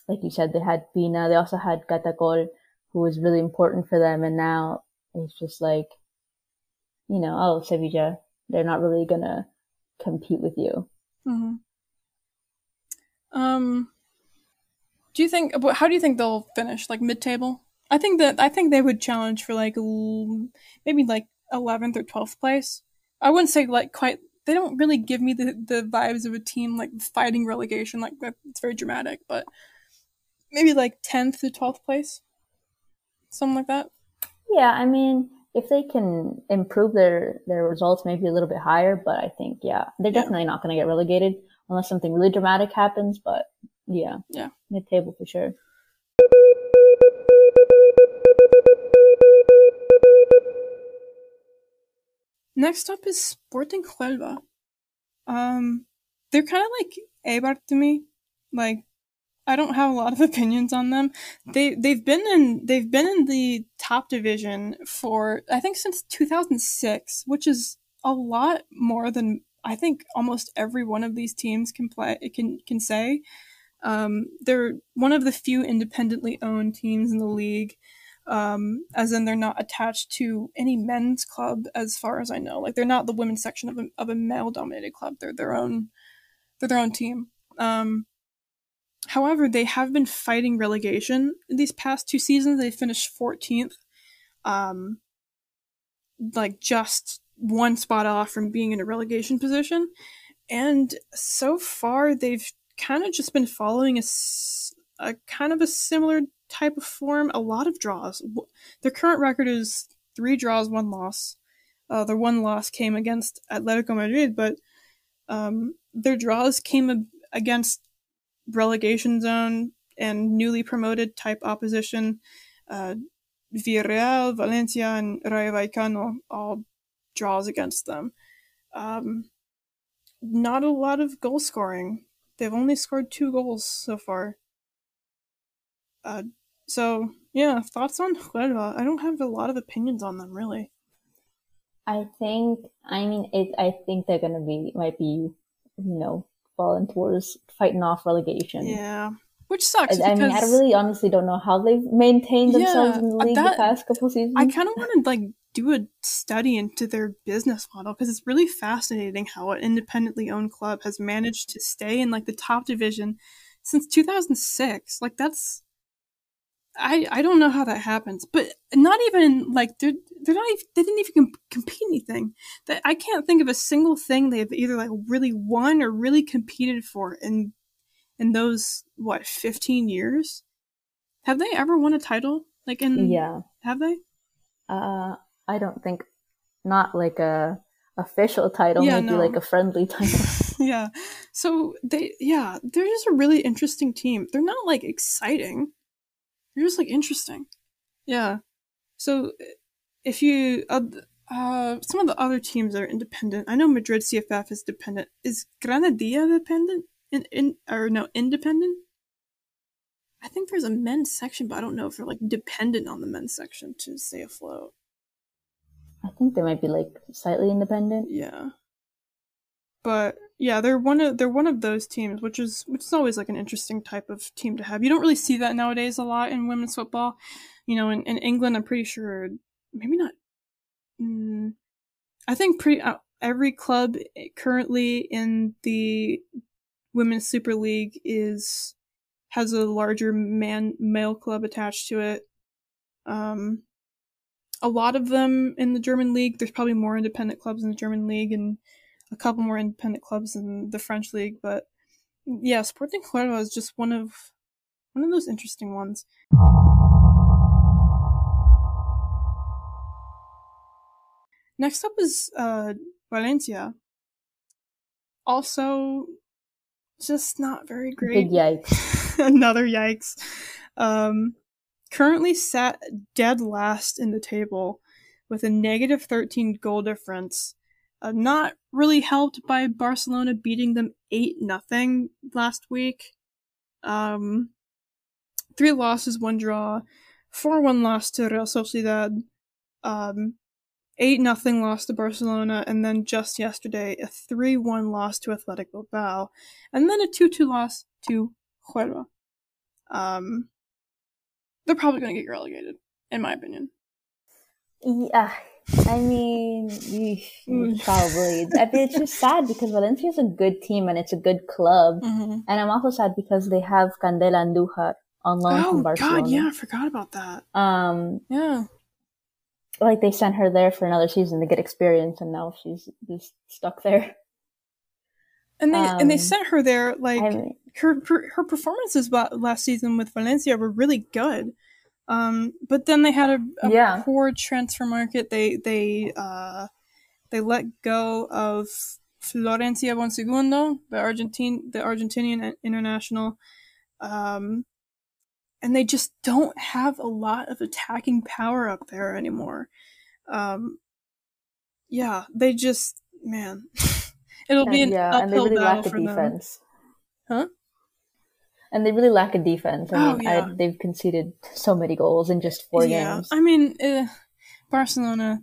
like you said, they had Pina. They also had Cata Coll, who was really important for them. And now it's just like, you know, oh, Sevilla, they're not really gonna compete with you. Mm-hmm. Um, do you think? How do you think they'll finish? Like mid-table? I think that I think they would challenge for like maybe like eleventh or twelfth place. I wouldn't say like quite. They don't really give me the the vibes of a team like fighting relegation. Like that it's very dramatic, but maybe like tenth to twelfth place, something like that. Yeah, I mean, if they can improve their their results, maybe a little bit higher. But I think yeah, they're definitely yeah. not going to get relegated unless something really dramatic happens. But yeah, yeah, mid table for sure. Next up is Sporting Huelva. Um, they're kind of like Eibar to me. Like, I don't have a lot of opinions on them. They they've been in they've been in the top division for I think since 2006, which is a lot more than I think almost every one of these teams can play can can say. Um, they're one of the few independently owned teams in the league um, as in they're not attached to any men's club as far as I know. Like they're not the women's section of a, of a male dominated club. They're their own they're their own team. Um, however, they have been fighting relegation these past two seasons. They finished 14th, um, like just one spot off from being in a relegation position. And so far, they've kind of just been following a, a kind of a similar type of form, a lot of draws. Their current record is three draws, one loss. Uh, their one loss came against Atletico Madrid, but um, their draws came against relegation zone and newly promoted type opposition. Uh, Villarreal, Valencia, and Rayo Vallecano all draws against them. Um, not a lot of goal scoring. They've only scored two goals so far. Uh, so yeah, thoughts on Huelva? I don't have a lot of opinions on them really. I think I mean it. I think they're gonna be might be you know falling towards fighting off relegation. Yeah, which sucks. I, I mean, I really honestly don't know how they've maintained themselves yeah, in the league that, the past couple seasons. I kind of want to like do a study into their business model because it's really fascinating how an independently owned club has managed to stay in like the top division since 2006. Like that's I I don't know how that happens, but not even like they're they're not even, they didn't even compete anything. That I can't think of a single thing they've either like really won or really competed for in in those what fifteen years. Have they ever won a title? Like in yeah, have they? Uh, I don't think not like a official title, yeah, maybe no. like a friendly title. yeah. So they yeah, they're just a really interesting team. They're not like exciting you're just like interesting. Yeah. So if you uh, uh some of the other teams are independent. I know Madrid CFF is dependent. Is Granadilla dependent? In, in or no independent? I think there's a men's section, but I don't know if they're like dependent on the men's section to stay afloat. I think they might be like slightly independent. Yeah. But yeah, they're one of they're one of those teams, which is which is always like an interesting type of team to have. You don't really see that nowadays a lot in women's football. You know, in, in England, I'm pretty sure maybe not. Mm, I think pretty uh, every club currently in the women's Super League is has a larger man male club attached to it. Um, a lot of them in the German league. There's probably more independent clubs in the German league and a couple more independent clubs in the French league. But yeah, Sporting Huelva is just one of one of those interesting ones. Next up is uh, Valencia. Also, just not very great. Big yikes. Another yikes. Um, currently sat dead last in the table with a negative 13 goal difference. Uh, not really helped by Barcelona beating them 8 nothing last week. Um, three losses, one draw, 4 1 loss to Real Sociedad, um, 8 nothing loss to Barcelona, and then just yesterday, a 3 1 loss to Athletic Bilbao, and then a 2 2 loss to Huelva. Um, they're probably going to get relegated, in my opinion. Yeah, I mean, you probably. I mean, it's just sad because Valencia is a good team and it's a good club, Mm-hmm. and I'm also sad because they have Candela Andujar on loan Oh from Barcelona. Oh, God, yeah, I forgot about that. Um, Yeah, like they sent her there for another season to get experience, and now she's just stuck there. and they and they Um, sent her there like I mean, her her her performances last season with Valencia were really good. Um, but then they had a, a Yeah. poor transfer market. They they uh they let go of Florencia Bonsegundo, the Argentine the Argentinian international. Um, and they just don't have a lot of attacking power up there anymore. Um, yeah, they just man, it'll be an and, yeah, and they uphill really battle lack a for them. defense. Huh? And they really lack a defense. I Oh, mean, yeah. I, they've conceded so many goals in just four yeah, games. I mean, uh, Barcelona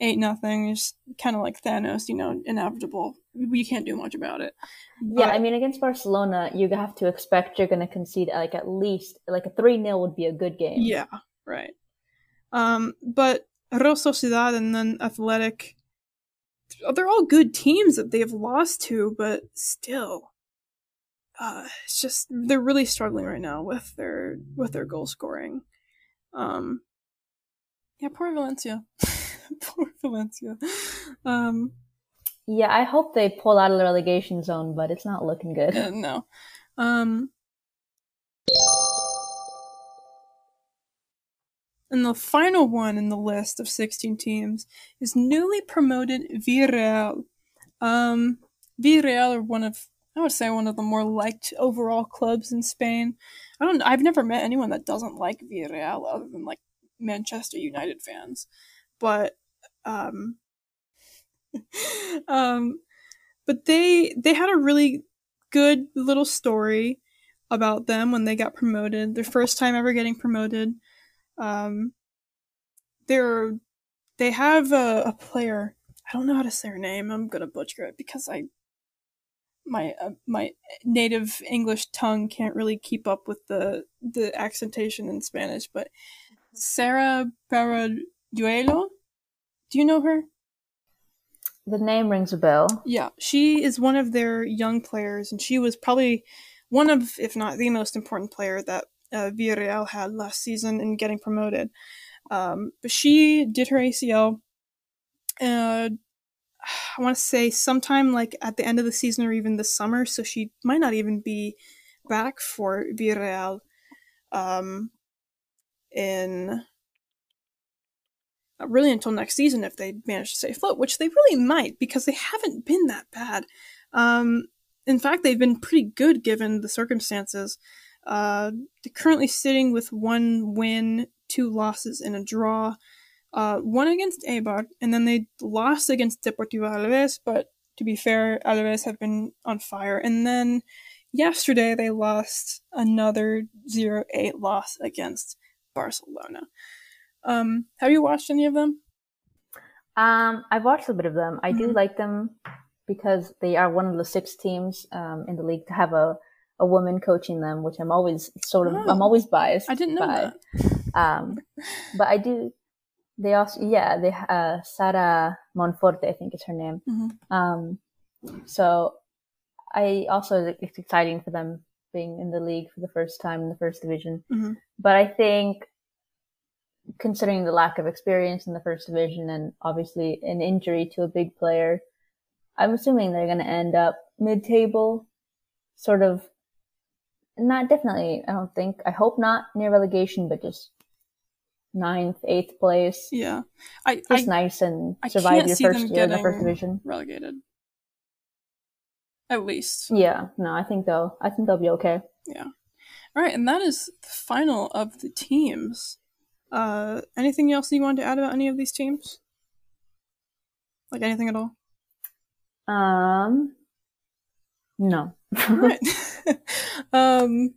eight nothing is kind of like Thanos, you know, inevitable. We can't do much about it. Yeah, I mean, against Barcelona, you have to expect you're going to concede like at least like a three 0 would be a good game. Yeah, right. Um, but Real Sociedad and then Athletic, they're all good teams that they've lost to, but still, uh, it's just they're really struggling right now with their with their goal scoring. Um, yeah, poor Valencia, poor Valencia. Um, Yeah, I hope they pull out of the relegation zone, but it's not looking good. uh, no. Um, and the final one in the list of 16 teams is newly promoted Villarreal. Um, Villarreal are one of, I would say, one of the more liked overall clubs in Spain. I don't, I've never met anyone that doesn't like Villarreal other than like Manchester United fans. But, um, um, but they they had a really good little story about them when they got promoted. Their first time ever getting promoted. Um, they're they have a, a player. I don't know how to say her name. I'm gonna butcher it because I my uh, my native English tongue can't really keep up with the the accentation in Spanish. But Sarah Paraduelo, do you know her? The name rings a bell. Yeah, she is one of their young players, and she was probably one of, if not the most important player that uh, Villarreal had last season in getting promoted. Um, but she did her ACL. Uh, I want to say sometime like at the end of the season or even this summer, so she might not even be back for Villarreal um, in really until next season if they manage to stay afloat, which they really might because they haven't been that bad. Um, in fact, they've been pretty good given the circumstances. Uh, they're currently sitting with one win, two losses, and a draw. Uh, won against Eibar, and then they lost against Deportivo Alaves, but to be fair, Alaves have been on fire. And then yesterday they lost another 0 8 loss against Barcelona. Um, have you watched any of them? Um, I've watched a bit of them. I do Mhm. like them. because they are one of the six teams um, in the league to have a, a woman coaching them, which I'm always sort of Oh. I'm always biased. I didn't know by. that. Um, but I do. They also yeah they uh Sara Monforte I think is her name. Mhm. Um, so I also it's exciting for them being in the league for the first time in the first division. Mhm. But I think considering the lack of experience in the first division and obviously an injury to a big player, I'm assuming they're going to end up mid-table, sort of. Not definitely. I don't think. I hope not near relegation, but just ninth, eighth place. Yeah, I, Just I nice and survive your first year in the first division. relegated. At least. Yeah, no, I think they'll. I think they'll be okay. Yeah. All right, and that is the final of the teams. Uh, anything else you wanted to add about any of these teams? Like anything at all? Um, no. All right. um,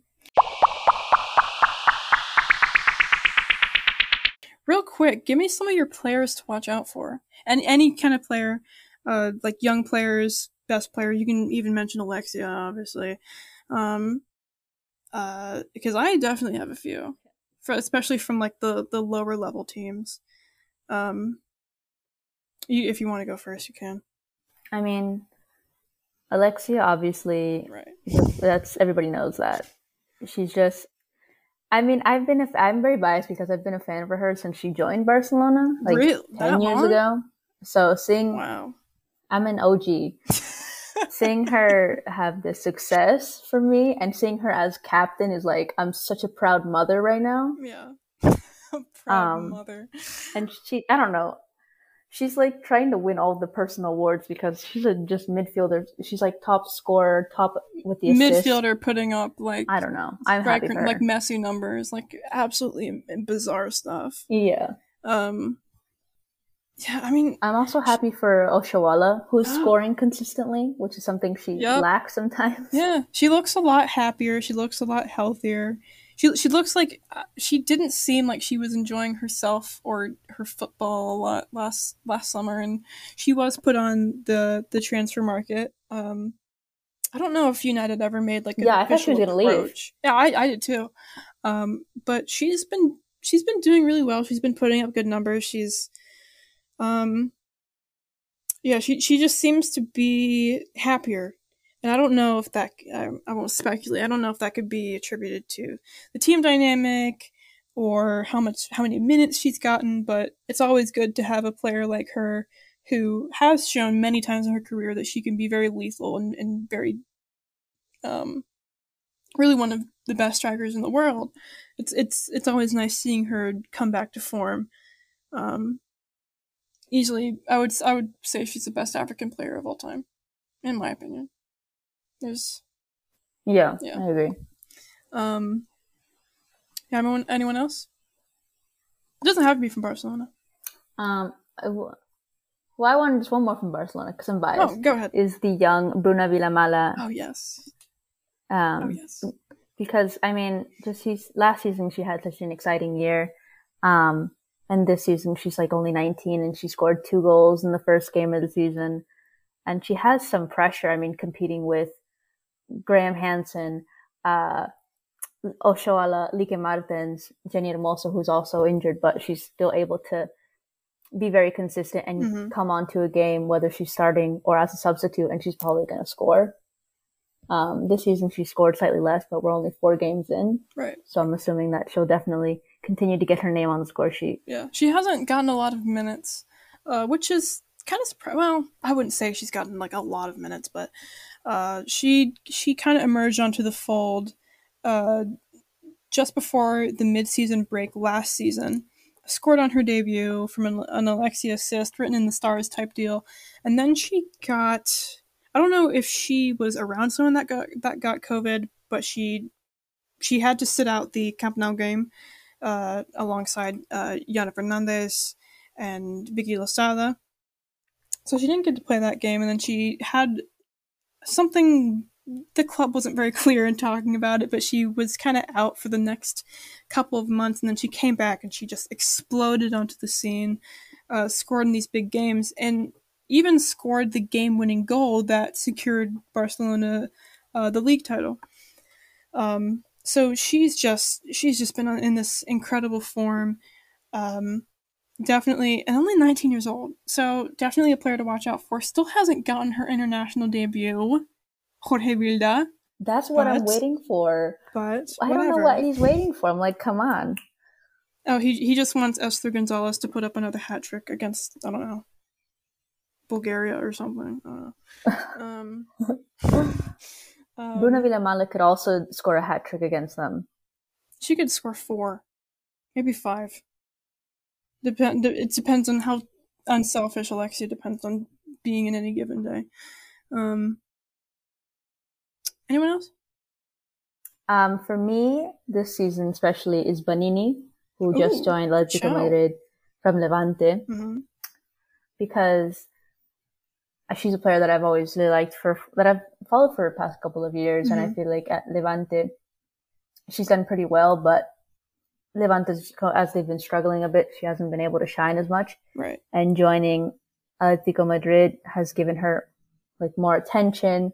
real quick, give me some of your players to watch out for, and any kind of player, uh, like young players, best player. You can even mention Alexia, obviously, um, uh, because I definitely have a few, for especially from like the the lower level teams. Um, you, if you want to go first, you can. I mean, Alexia obviously Right. that's everybody knows that she's just. I mean, I've been a, I'm very biased because I've been a fan of her since she joined Barcelona like Real- ten years long? ago. So seeing Wow. I'm an OG. seeing her have this success for me and seeing her as captain is like I'm such a proud mother right now. Yeah. Proud Um, mother. And she I don't know. She's like trying to win all the personal awards because she's a just midfielder. She's like top scorer, top with the assists. Midfielder putting up like I don't know. I'm happy for her. like Messi numbers, like absolutely bizarre stuff. yeah. Um Yeah, I mean I'm also happy for Oshoala, who's scoring consistently, which is something she Yep. lacks sometimes. yeah, she looks a lot happier, she looks a lot healthier. She she looks like uh, she didn't seem like she was enjoying herself or her football a lot last last summer and she was put on the the transfer market. Um I don't know if United ever made like Yeah, I thought she was gonna leave. approach. Yeah, I, I did too. Um, but she's been she's been doing really well. She's been putting up good numbers. She's, um, yeah, she she just seems to be happier. And I don't know if that I, I won't speculate. I don't know if that could be attributed to the team dynamic or how much how many minutes she's gotten. But it's always good to have a player like her who has shown many times in her career that she can be very lethal and, and very um really one of the best strikers in the world. It's it's it's always nice seeing her come back to form. Um easily I would I would say she's the best African player of all time in my opinion. There's Yeah, Yeah. I agree. um yeah, anyone anyone else? It doesn't have to be from Barcelona. Um, I w- well, I wanted just one more from Barcelona because I'm biased. Oh, go ahead. Is the young Bruna Vilamala? Oh yes. Um, Oh yes. because I mean, just she's last season she had such an exciting year, um, and this season she's like only 19 and she scored two goals in the first game of the season, and she has some pressure. I mean, competing with Graham Hansen, uh, Oshoala, Lieke Martens, Jenni Hermoso, who's also injured, but she's still able to be very consistent and Mhm. come onto a game whether she's starting or as a substitute, and she's probably going to score. Um, this season she scored slightly less, but we're only four games in, Right. so I'm assuming that she'll definitely continue to get her name on the score sheet. Yeah, she hasn't gotten a lot of minutes, uh, which is kind of surprised. Well, I wouldn't say she's gotten like a lot of minutes, but uh, she she kind of emerged onto the fold uh, just before the mid-season break last season. Scored on her debut from an, an Alexia assist, written in the stars type deal, and then she got. I don't know if she was around someone that got that got COVID, but she she had to sit out the Camp Nou game uh, alongside uh, Jana Fernandez and Vicky Losada. So she didn't get to play that game, and then she had something. The club wasn't very clear in talking about it, but she was kind of out for the next couple of months, and then she came back and she just exploded onto the scene, uh, scored in these big games, and even scored the game-winning goal that secured Barcelona uh, the league title. Um, so she's just she's just been in this incredible form. Um, definitely, and only 19 years old, so definitely a player to watch out for. Still hasn't gotten her international debut, Jorge Vilda. That's what but, I'm waiting for. But I don't know what he's waiting for. I'm like, come on. Oh, he he just wants Esther Gonzalez to put up another hat trick against I don't know Bulgaria or something. um, um, Bruna Vilamala could also score a hat trick against them. She could score four, maybe five. Depend. It depends on how unselfish Alexia depends on being in any given day. Um, anyone else? Um, for me, this season especially is Banini, who Ooh, just joined Atletico Madrid from Levante, mm-hmm. because she's a player that I've always really liked for that I've followed for the past couple of years, mm-hmm. and I mm-hmm. feel like at Levante, she's done pretty well. But Levante, as they've been struggling a bit, she hasn't been able to shine as much. Right. And joining Atletico Madrid has given her like more attention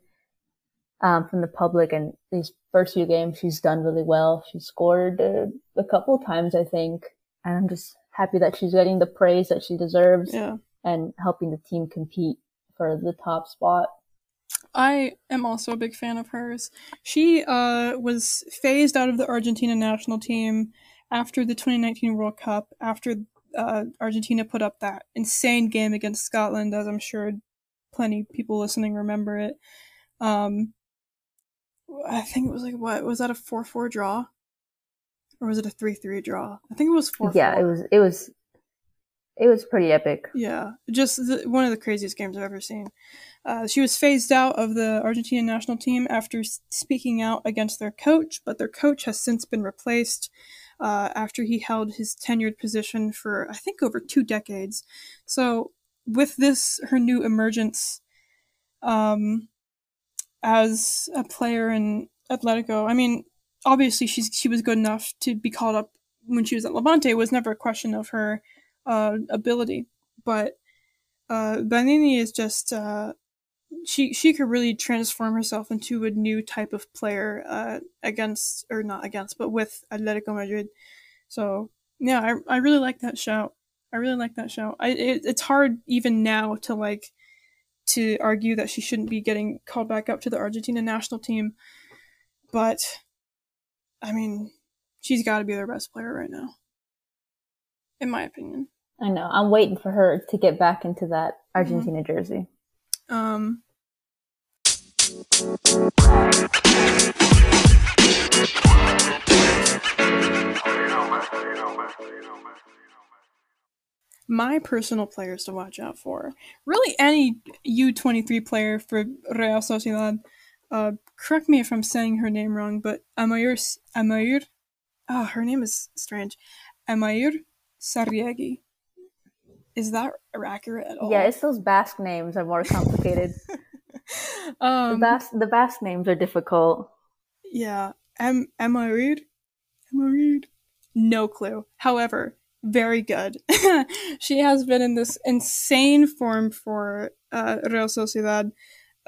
um, from the public. And these first few games, she's done really well. She scored uh, a couple times, I think, and I'm just happy that she's getting the praise that she deserves. Yeah. And helping the team compete for the top spot. I am also a big fan of hers. She uh, was phased out of the Argentina national team after the 2019 World Cup, after uh, Argentina put up that insane game against Scotland, as I'm sure plenty people listening remember it. Um, I think it was like, what? Was that a 4 4 draw? Or was it a 3 3 draw? I think it was 4 Yeah, it was, it was it was pretty epic. Yeah, just the, one of the craziest games I've ever seen. Uh, she was phased out of the Argentina national team after speaking out against their coach, but their coach has since been replaced uh, after he held his tenured position for, I think, over two decades. So, with this, her new emergence um, as a player in Atletico, I mean, obviously she's she was good enough to be called up when she was at Levante. It was never a question of her uh, ability. But uh, Banini is just uh, she she could really transform herself into a new type of player uh, against or not against, but with Atletico Madrid. So yeah, I I really like that shout. I really like that shout. I it, it's hard even now to like to argue that she shouldn't be getting called back up to the Argentina national team, but I mean, she's got to be their best player right now, in my opinion. I know. I'm waiting for her to get back into that Argentina mm-hmm. jersey. Um. My personal players to watch out for. Really, any U23 player for Real Sociedad. Uh, correct me if I'm saying her name wrong, but Amaiur, Amaiur, oh, her name is strange. Amaiur Sarriegi is that accurate at all? Yeah, it's those Basque names are more complicated. um, the Basque the Basque names are difficult. Yeah. Am am I read? Am I read? No clue. However, very good. she has been in this insane form for uh, Real Sociedad,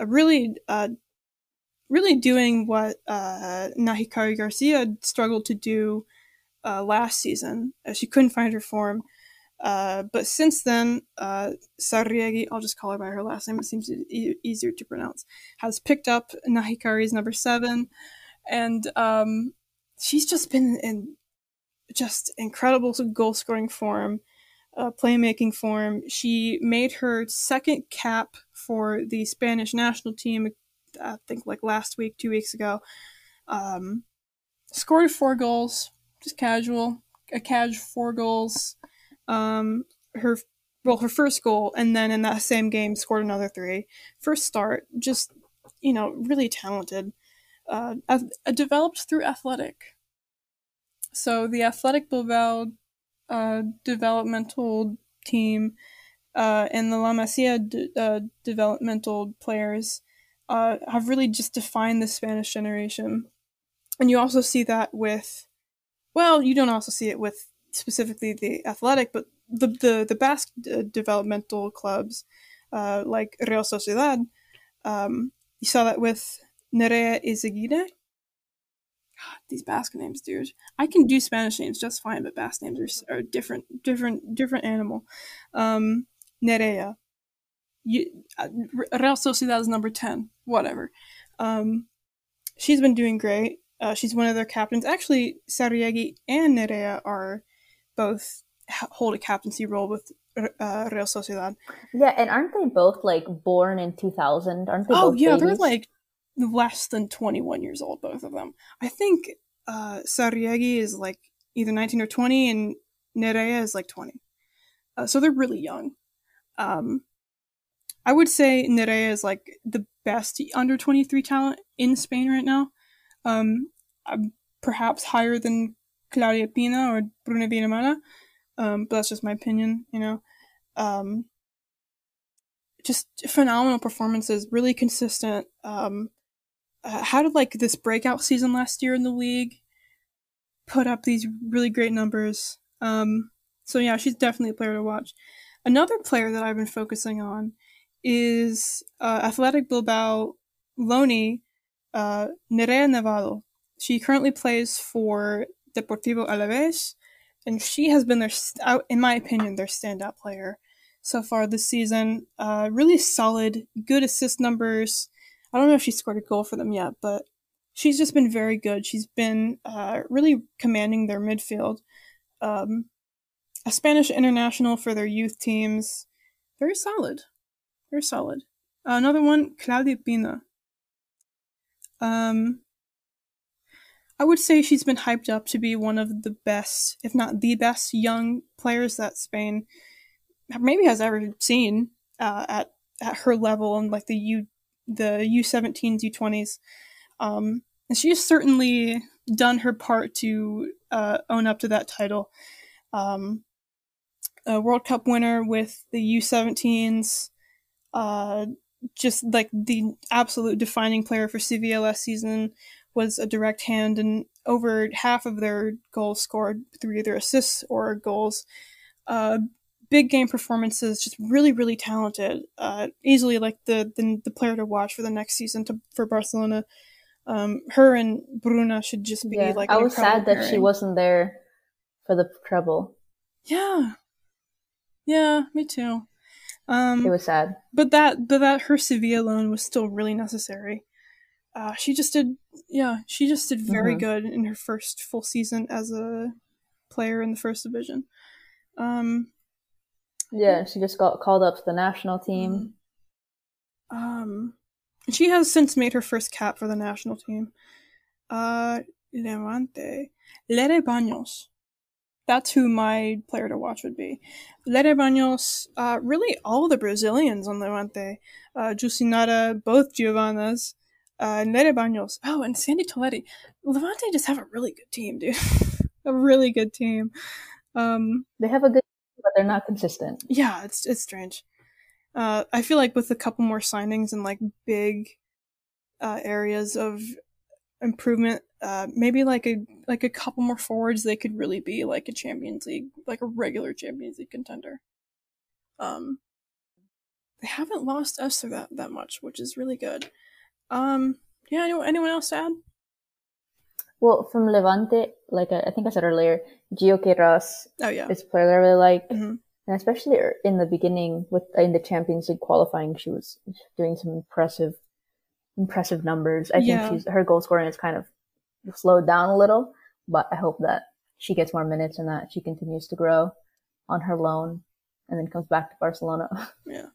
uh, really, uh, really doing what uh, Nahikari Garcia struggled to do uh, last season. she couldn't find her form. Uh, but since then, uh, Sarriegi, I'll just call her by her last name, it seems e- easier to pronounce, has picked up Nahikari's number seven. And um, she's just been in just incredible goal scoring form, uh, playmaking form. She made her second cap for the Spanish national team, I think like last week, two weeks ago. Um, scored four goals, just casual, a cash four goals um, her well her first goal, and then in that same game scored another three. First start, just you know, really talented. Uh, developed through athletic. So the Athletic Bilbao uh, developmental team uh, and the La Masia d- uh, developmental players uh, have really just defined the Spanish generation. And you also see that with, well, you don't also see it with specifically the athletic, but the the the Basque d- developmental clubs uh, like Real Sociedad. Um, you saw that with Nerea Eizagirre. these Basque names, dude. I can do Spanish names just fine, but Basque names are, are different, different, different animal. Um, Nerea. You, uh, Real Sociedad is number 10. Whatever. Um, she's been doing great. Uh, she's one of their captains. Actually, Sarriegi and Nerea are both hold a captaincy role with uh, Real Sociedad. Yeah, and aren't they both like born in 2000? Aren't they? Oh yeah, babies? they're like less than 21 years old, both of them. I think uh, Sarriegi is like either 19 or 20, and Nerea is like 20. Uh, so they're really young. Um, I would say Nerea is like the best under 23 talent in Spain right now. Um, perhaps higher than Claudia Pina or Bruna Villanueva, um, but that's just my opinion, you know. Um, just phenomenal performances, really consistent. Um, how did like this breakout season last year in the league put up these really great numbers? Um, so yeah, she's definitely a player to watch. Another player that I've been focusing on is uh, Athletic Bilbao Loni uh, Nerea Nevado. She currently plays for Deportivo Alaves, and she has been their, in my opinion, their standout player so far this season. Uh, really solid, good assist numbers. I don't know if she scored a goal for them yet, but she's just been very good. She's been uh, really commanding their midfield. Um, a Spanish international for their youth teams. Very solid. Very solid. Uh, another one, Claudia Pina. Um, I would say she's been hyped up to be one of the best, if not the best, young players that Spain maybe has ever seen uh, at at her level and like the U the U17s, U20s. Um, and she's certainly done her part to uh, own up to that title. Um, a World Cup winner with the U17s, uh, just like the absolute defining player for last season, was a direct hand, and over half of their goals scored through either assists or goals. Uh, big game performances, just really, really talented. Uh, easily like the, the, the player to watch for the next season to, for Barcelona. Um, her and Bruna should just be yeah, like. I was sad that she wasn't there for the treble. Yeah, yeah, me too. Um, it was sad, but that but that her Sevilla loan was still really necessary. Uh, she just did, yeah, she just did very mm-hmm. good in her first full season as a player in the first division. Um, yeah, she just got called up to the national team. Mm-hmm. Um, she has since made her first cap for the national team. Uh, Levante. Leire Baños. That's who my player to watch would be. Leire Baños, uh, really all the Brazilians on Levante. Uh, Jucinara, both Giovannas, uh, and Leire Baños. Oh, and Sandie Toletti. Levante just have a really good team, dude. a really good team. Um, they have a good but they're not consistent. Yeah, it's it's strange. Uh, I feel like with a couple more signings and like big uh, areas of improvement, uh, maybe like a like a couple more forwards, they could really be like a Champions League, like a regular Champions League contender. Um, they haven't lost Esther that that much, which is really good. Um, yeah, anyone, anyone else to add? Well, from Levante, like I, think I said earlier, Gio Queiroz oh, yeah. is a player that I really like. Mm-hmm. And especially in the beginning with in the Champions League qualifying, she was doing some impressive, impressive numbers. I yeah. think she's her goal scoring is kind of slowed down a little, but I hope that she gets more minutes and that she continues to grow on her loan and then comes back to Barcelona. yeah.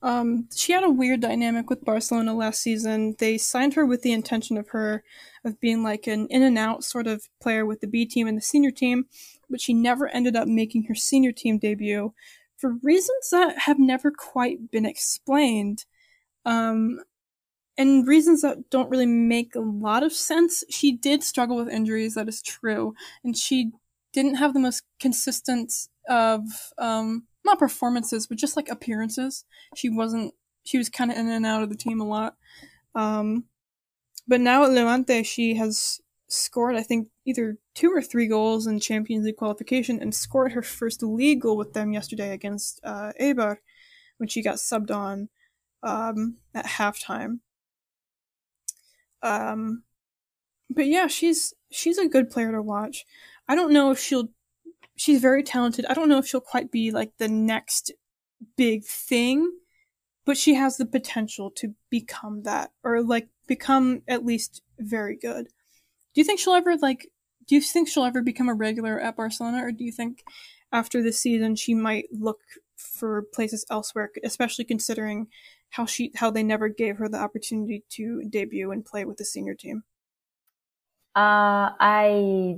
Um, she had a weird dynamic with Barcelona last season. They signed her with the intention of her of being like an in and out sort of player with the B team and the senior team, but she never ended up making her senior team debut for reasons that have never quite been explained. Um, and reasons that don't really make a lot of sense. She did struggle with injuries, that is true, and she didn't have the most consistent of um, not performances, but just like appearances. She wasn't. She was kind of in and out of the team a lot. Um, but now at Levante, she has scored, I think, either two or three goals in Champions League qualification, and scored her first league goal with them yesterday against uh, Eibar. when she got subbed on um, at halftime. Um, but yeah, she's she's a good player to watch. I don't know if she'll. She's very talented. I don't know if she'll quite be like the next big thing, but she has the potential to become that, or like become at least very good. Do you think she'll ever like? Do you think she'll ever become a regular at Barcelona, or do you think after this season she might look for places elsewhere, especially considering how she how they never gave her the opportunity to debut and play with the senior team? Uh, I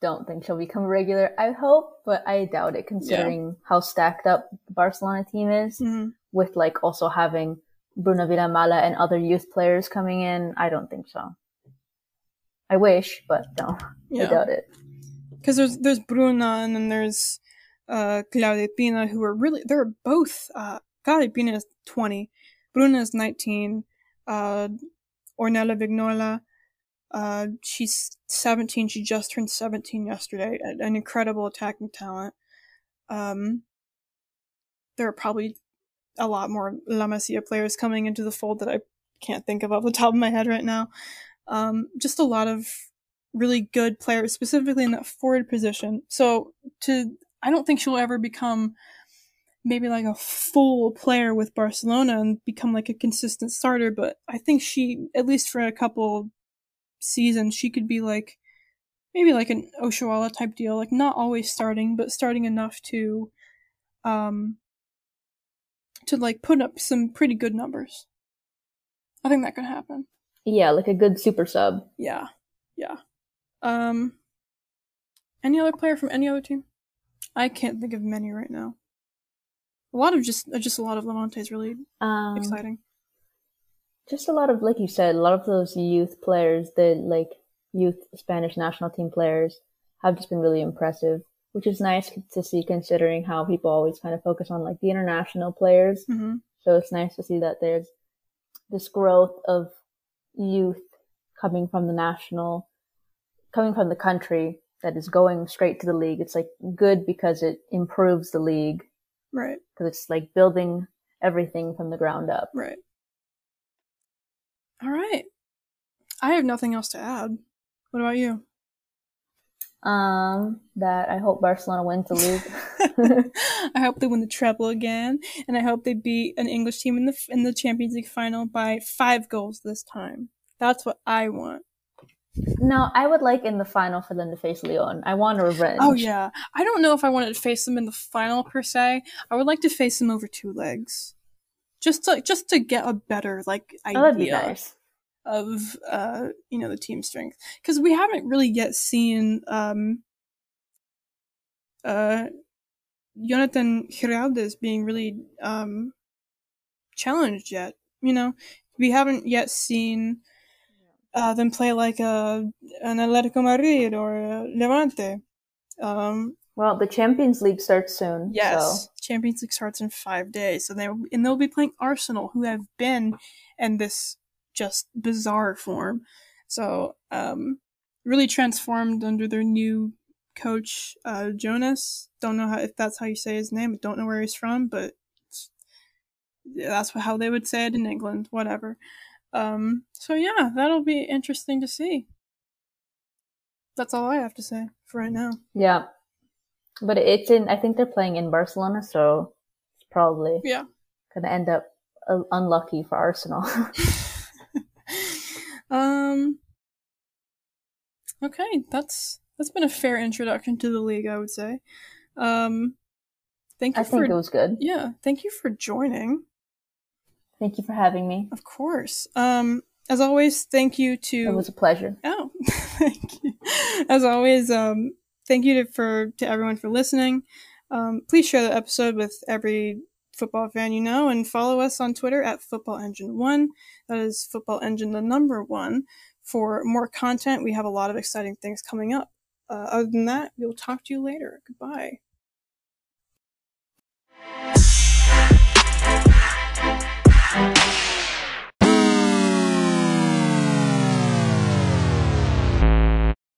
don't think she'll become a regular. I hope, but I doubt it considering yeah. how stacked up the Barcelona team is mm-hmm. with like also having Bruna Vilamala and other youth players coming in. I don't think so. I wish, but no, yeah. I doubt it. Because there's there's Bruna and then there's uh, Claudia Pina who are really they're both uh, Claudia Pina is twenty, Bruna is nineteen, uh, Ornella Vignola uh, she's 17. She just turned 17 yesterday. An incredible attacking talent. Um, there are probably a lot more La Masia players coming into the fold that I can't think of off the top of my head right now. Um, just a lot of really good players, specifically in that forward position. So to, I don't think she'll ever become maybe like a full player with Barcelona and become like a consistent starter, but I think she, at least for a couple season, she could be like maybe like an Oshoala type deal, like not always starting, but starting enough to um to like put up some pretty good numbers. I think that could happen. Yeah, like a good super sub. Yeah. Yeah. Um any other player from any other team? I can't think of many right now. A lot of just just a lot of Levante is really um, exciting just a lot of like you said, a lot of those youth players, the like youth Spanish national team players, have just been really impressive, which is nice to see considering how people always kind of focus on like the international players. Mm-hmm. So it's nice to see that there's this growth of youth coming from the national, coming from the country that is going straight to the league. It's like good because it improves the league. Right. Because it's like building everything from the ground up. Right. All right. I have nothing else to add. What about you? Um, that I hope Barcelona wins the league. I hope they win the treble again, and I hope they beat an English team in the in the Champions League final by five goals this time. That's what I want. No, I would like in the final for them to face Lyon. I want a revenge. Oh yeah, I don't know if I wanted to face them in the final per se. I would like to face them over two legs just to just to get a better like idea oh, nice. of uh you know the team strength because we haven't really yet seen um uh Jonatan Giraldez being really um challenged yet you know we haven't yet seen uh, them play like a uh, an Atletico Madrid or a Levante um well, the Champions League starts soon. Yes, so. Champions League starts in five days, so they and they'll be playing Arsenal, who have been in this just bizarre form. So, um, really transformed under their new coach, uh, Jonas. Don't know how if that's how you say his name. Don't know where he's from, but that's how they would say it in England. Whatever. Um, so yeah, that'll be interesting to see. That's all I have to say for right now. Yeah, but it's in. I think they're playing in Barcelona, so it's probably yeah gonna end up uh, unlucky for Arsenal. um. Okay, that's that's been a fair introduction to the league, I would say. Um, thank you. I for, think it was good. Yeah, thank you for joining. Thank you for having me. Of course. Um, as always, thank you to. It was a pleasure. Oh, thank you. As always, um, thank you to, for to everyone for listening. Um, please share the episode with every football fan you know, and follow us on Twitter at Football Engine One. That is Football Engine the number one. For more content, we have a lot of exciting things coming up. Uh, other than that, we'll talk to you later. Goodbye.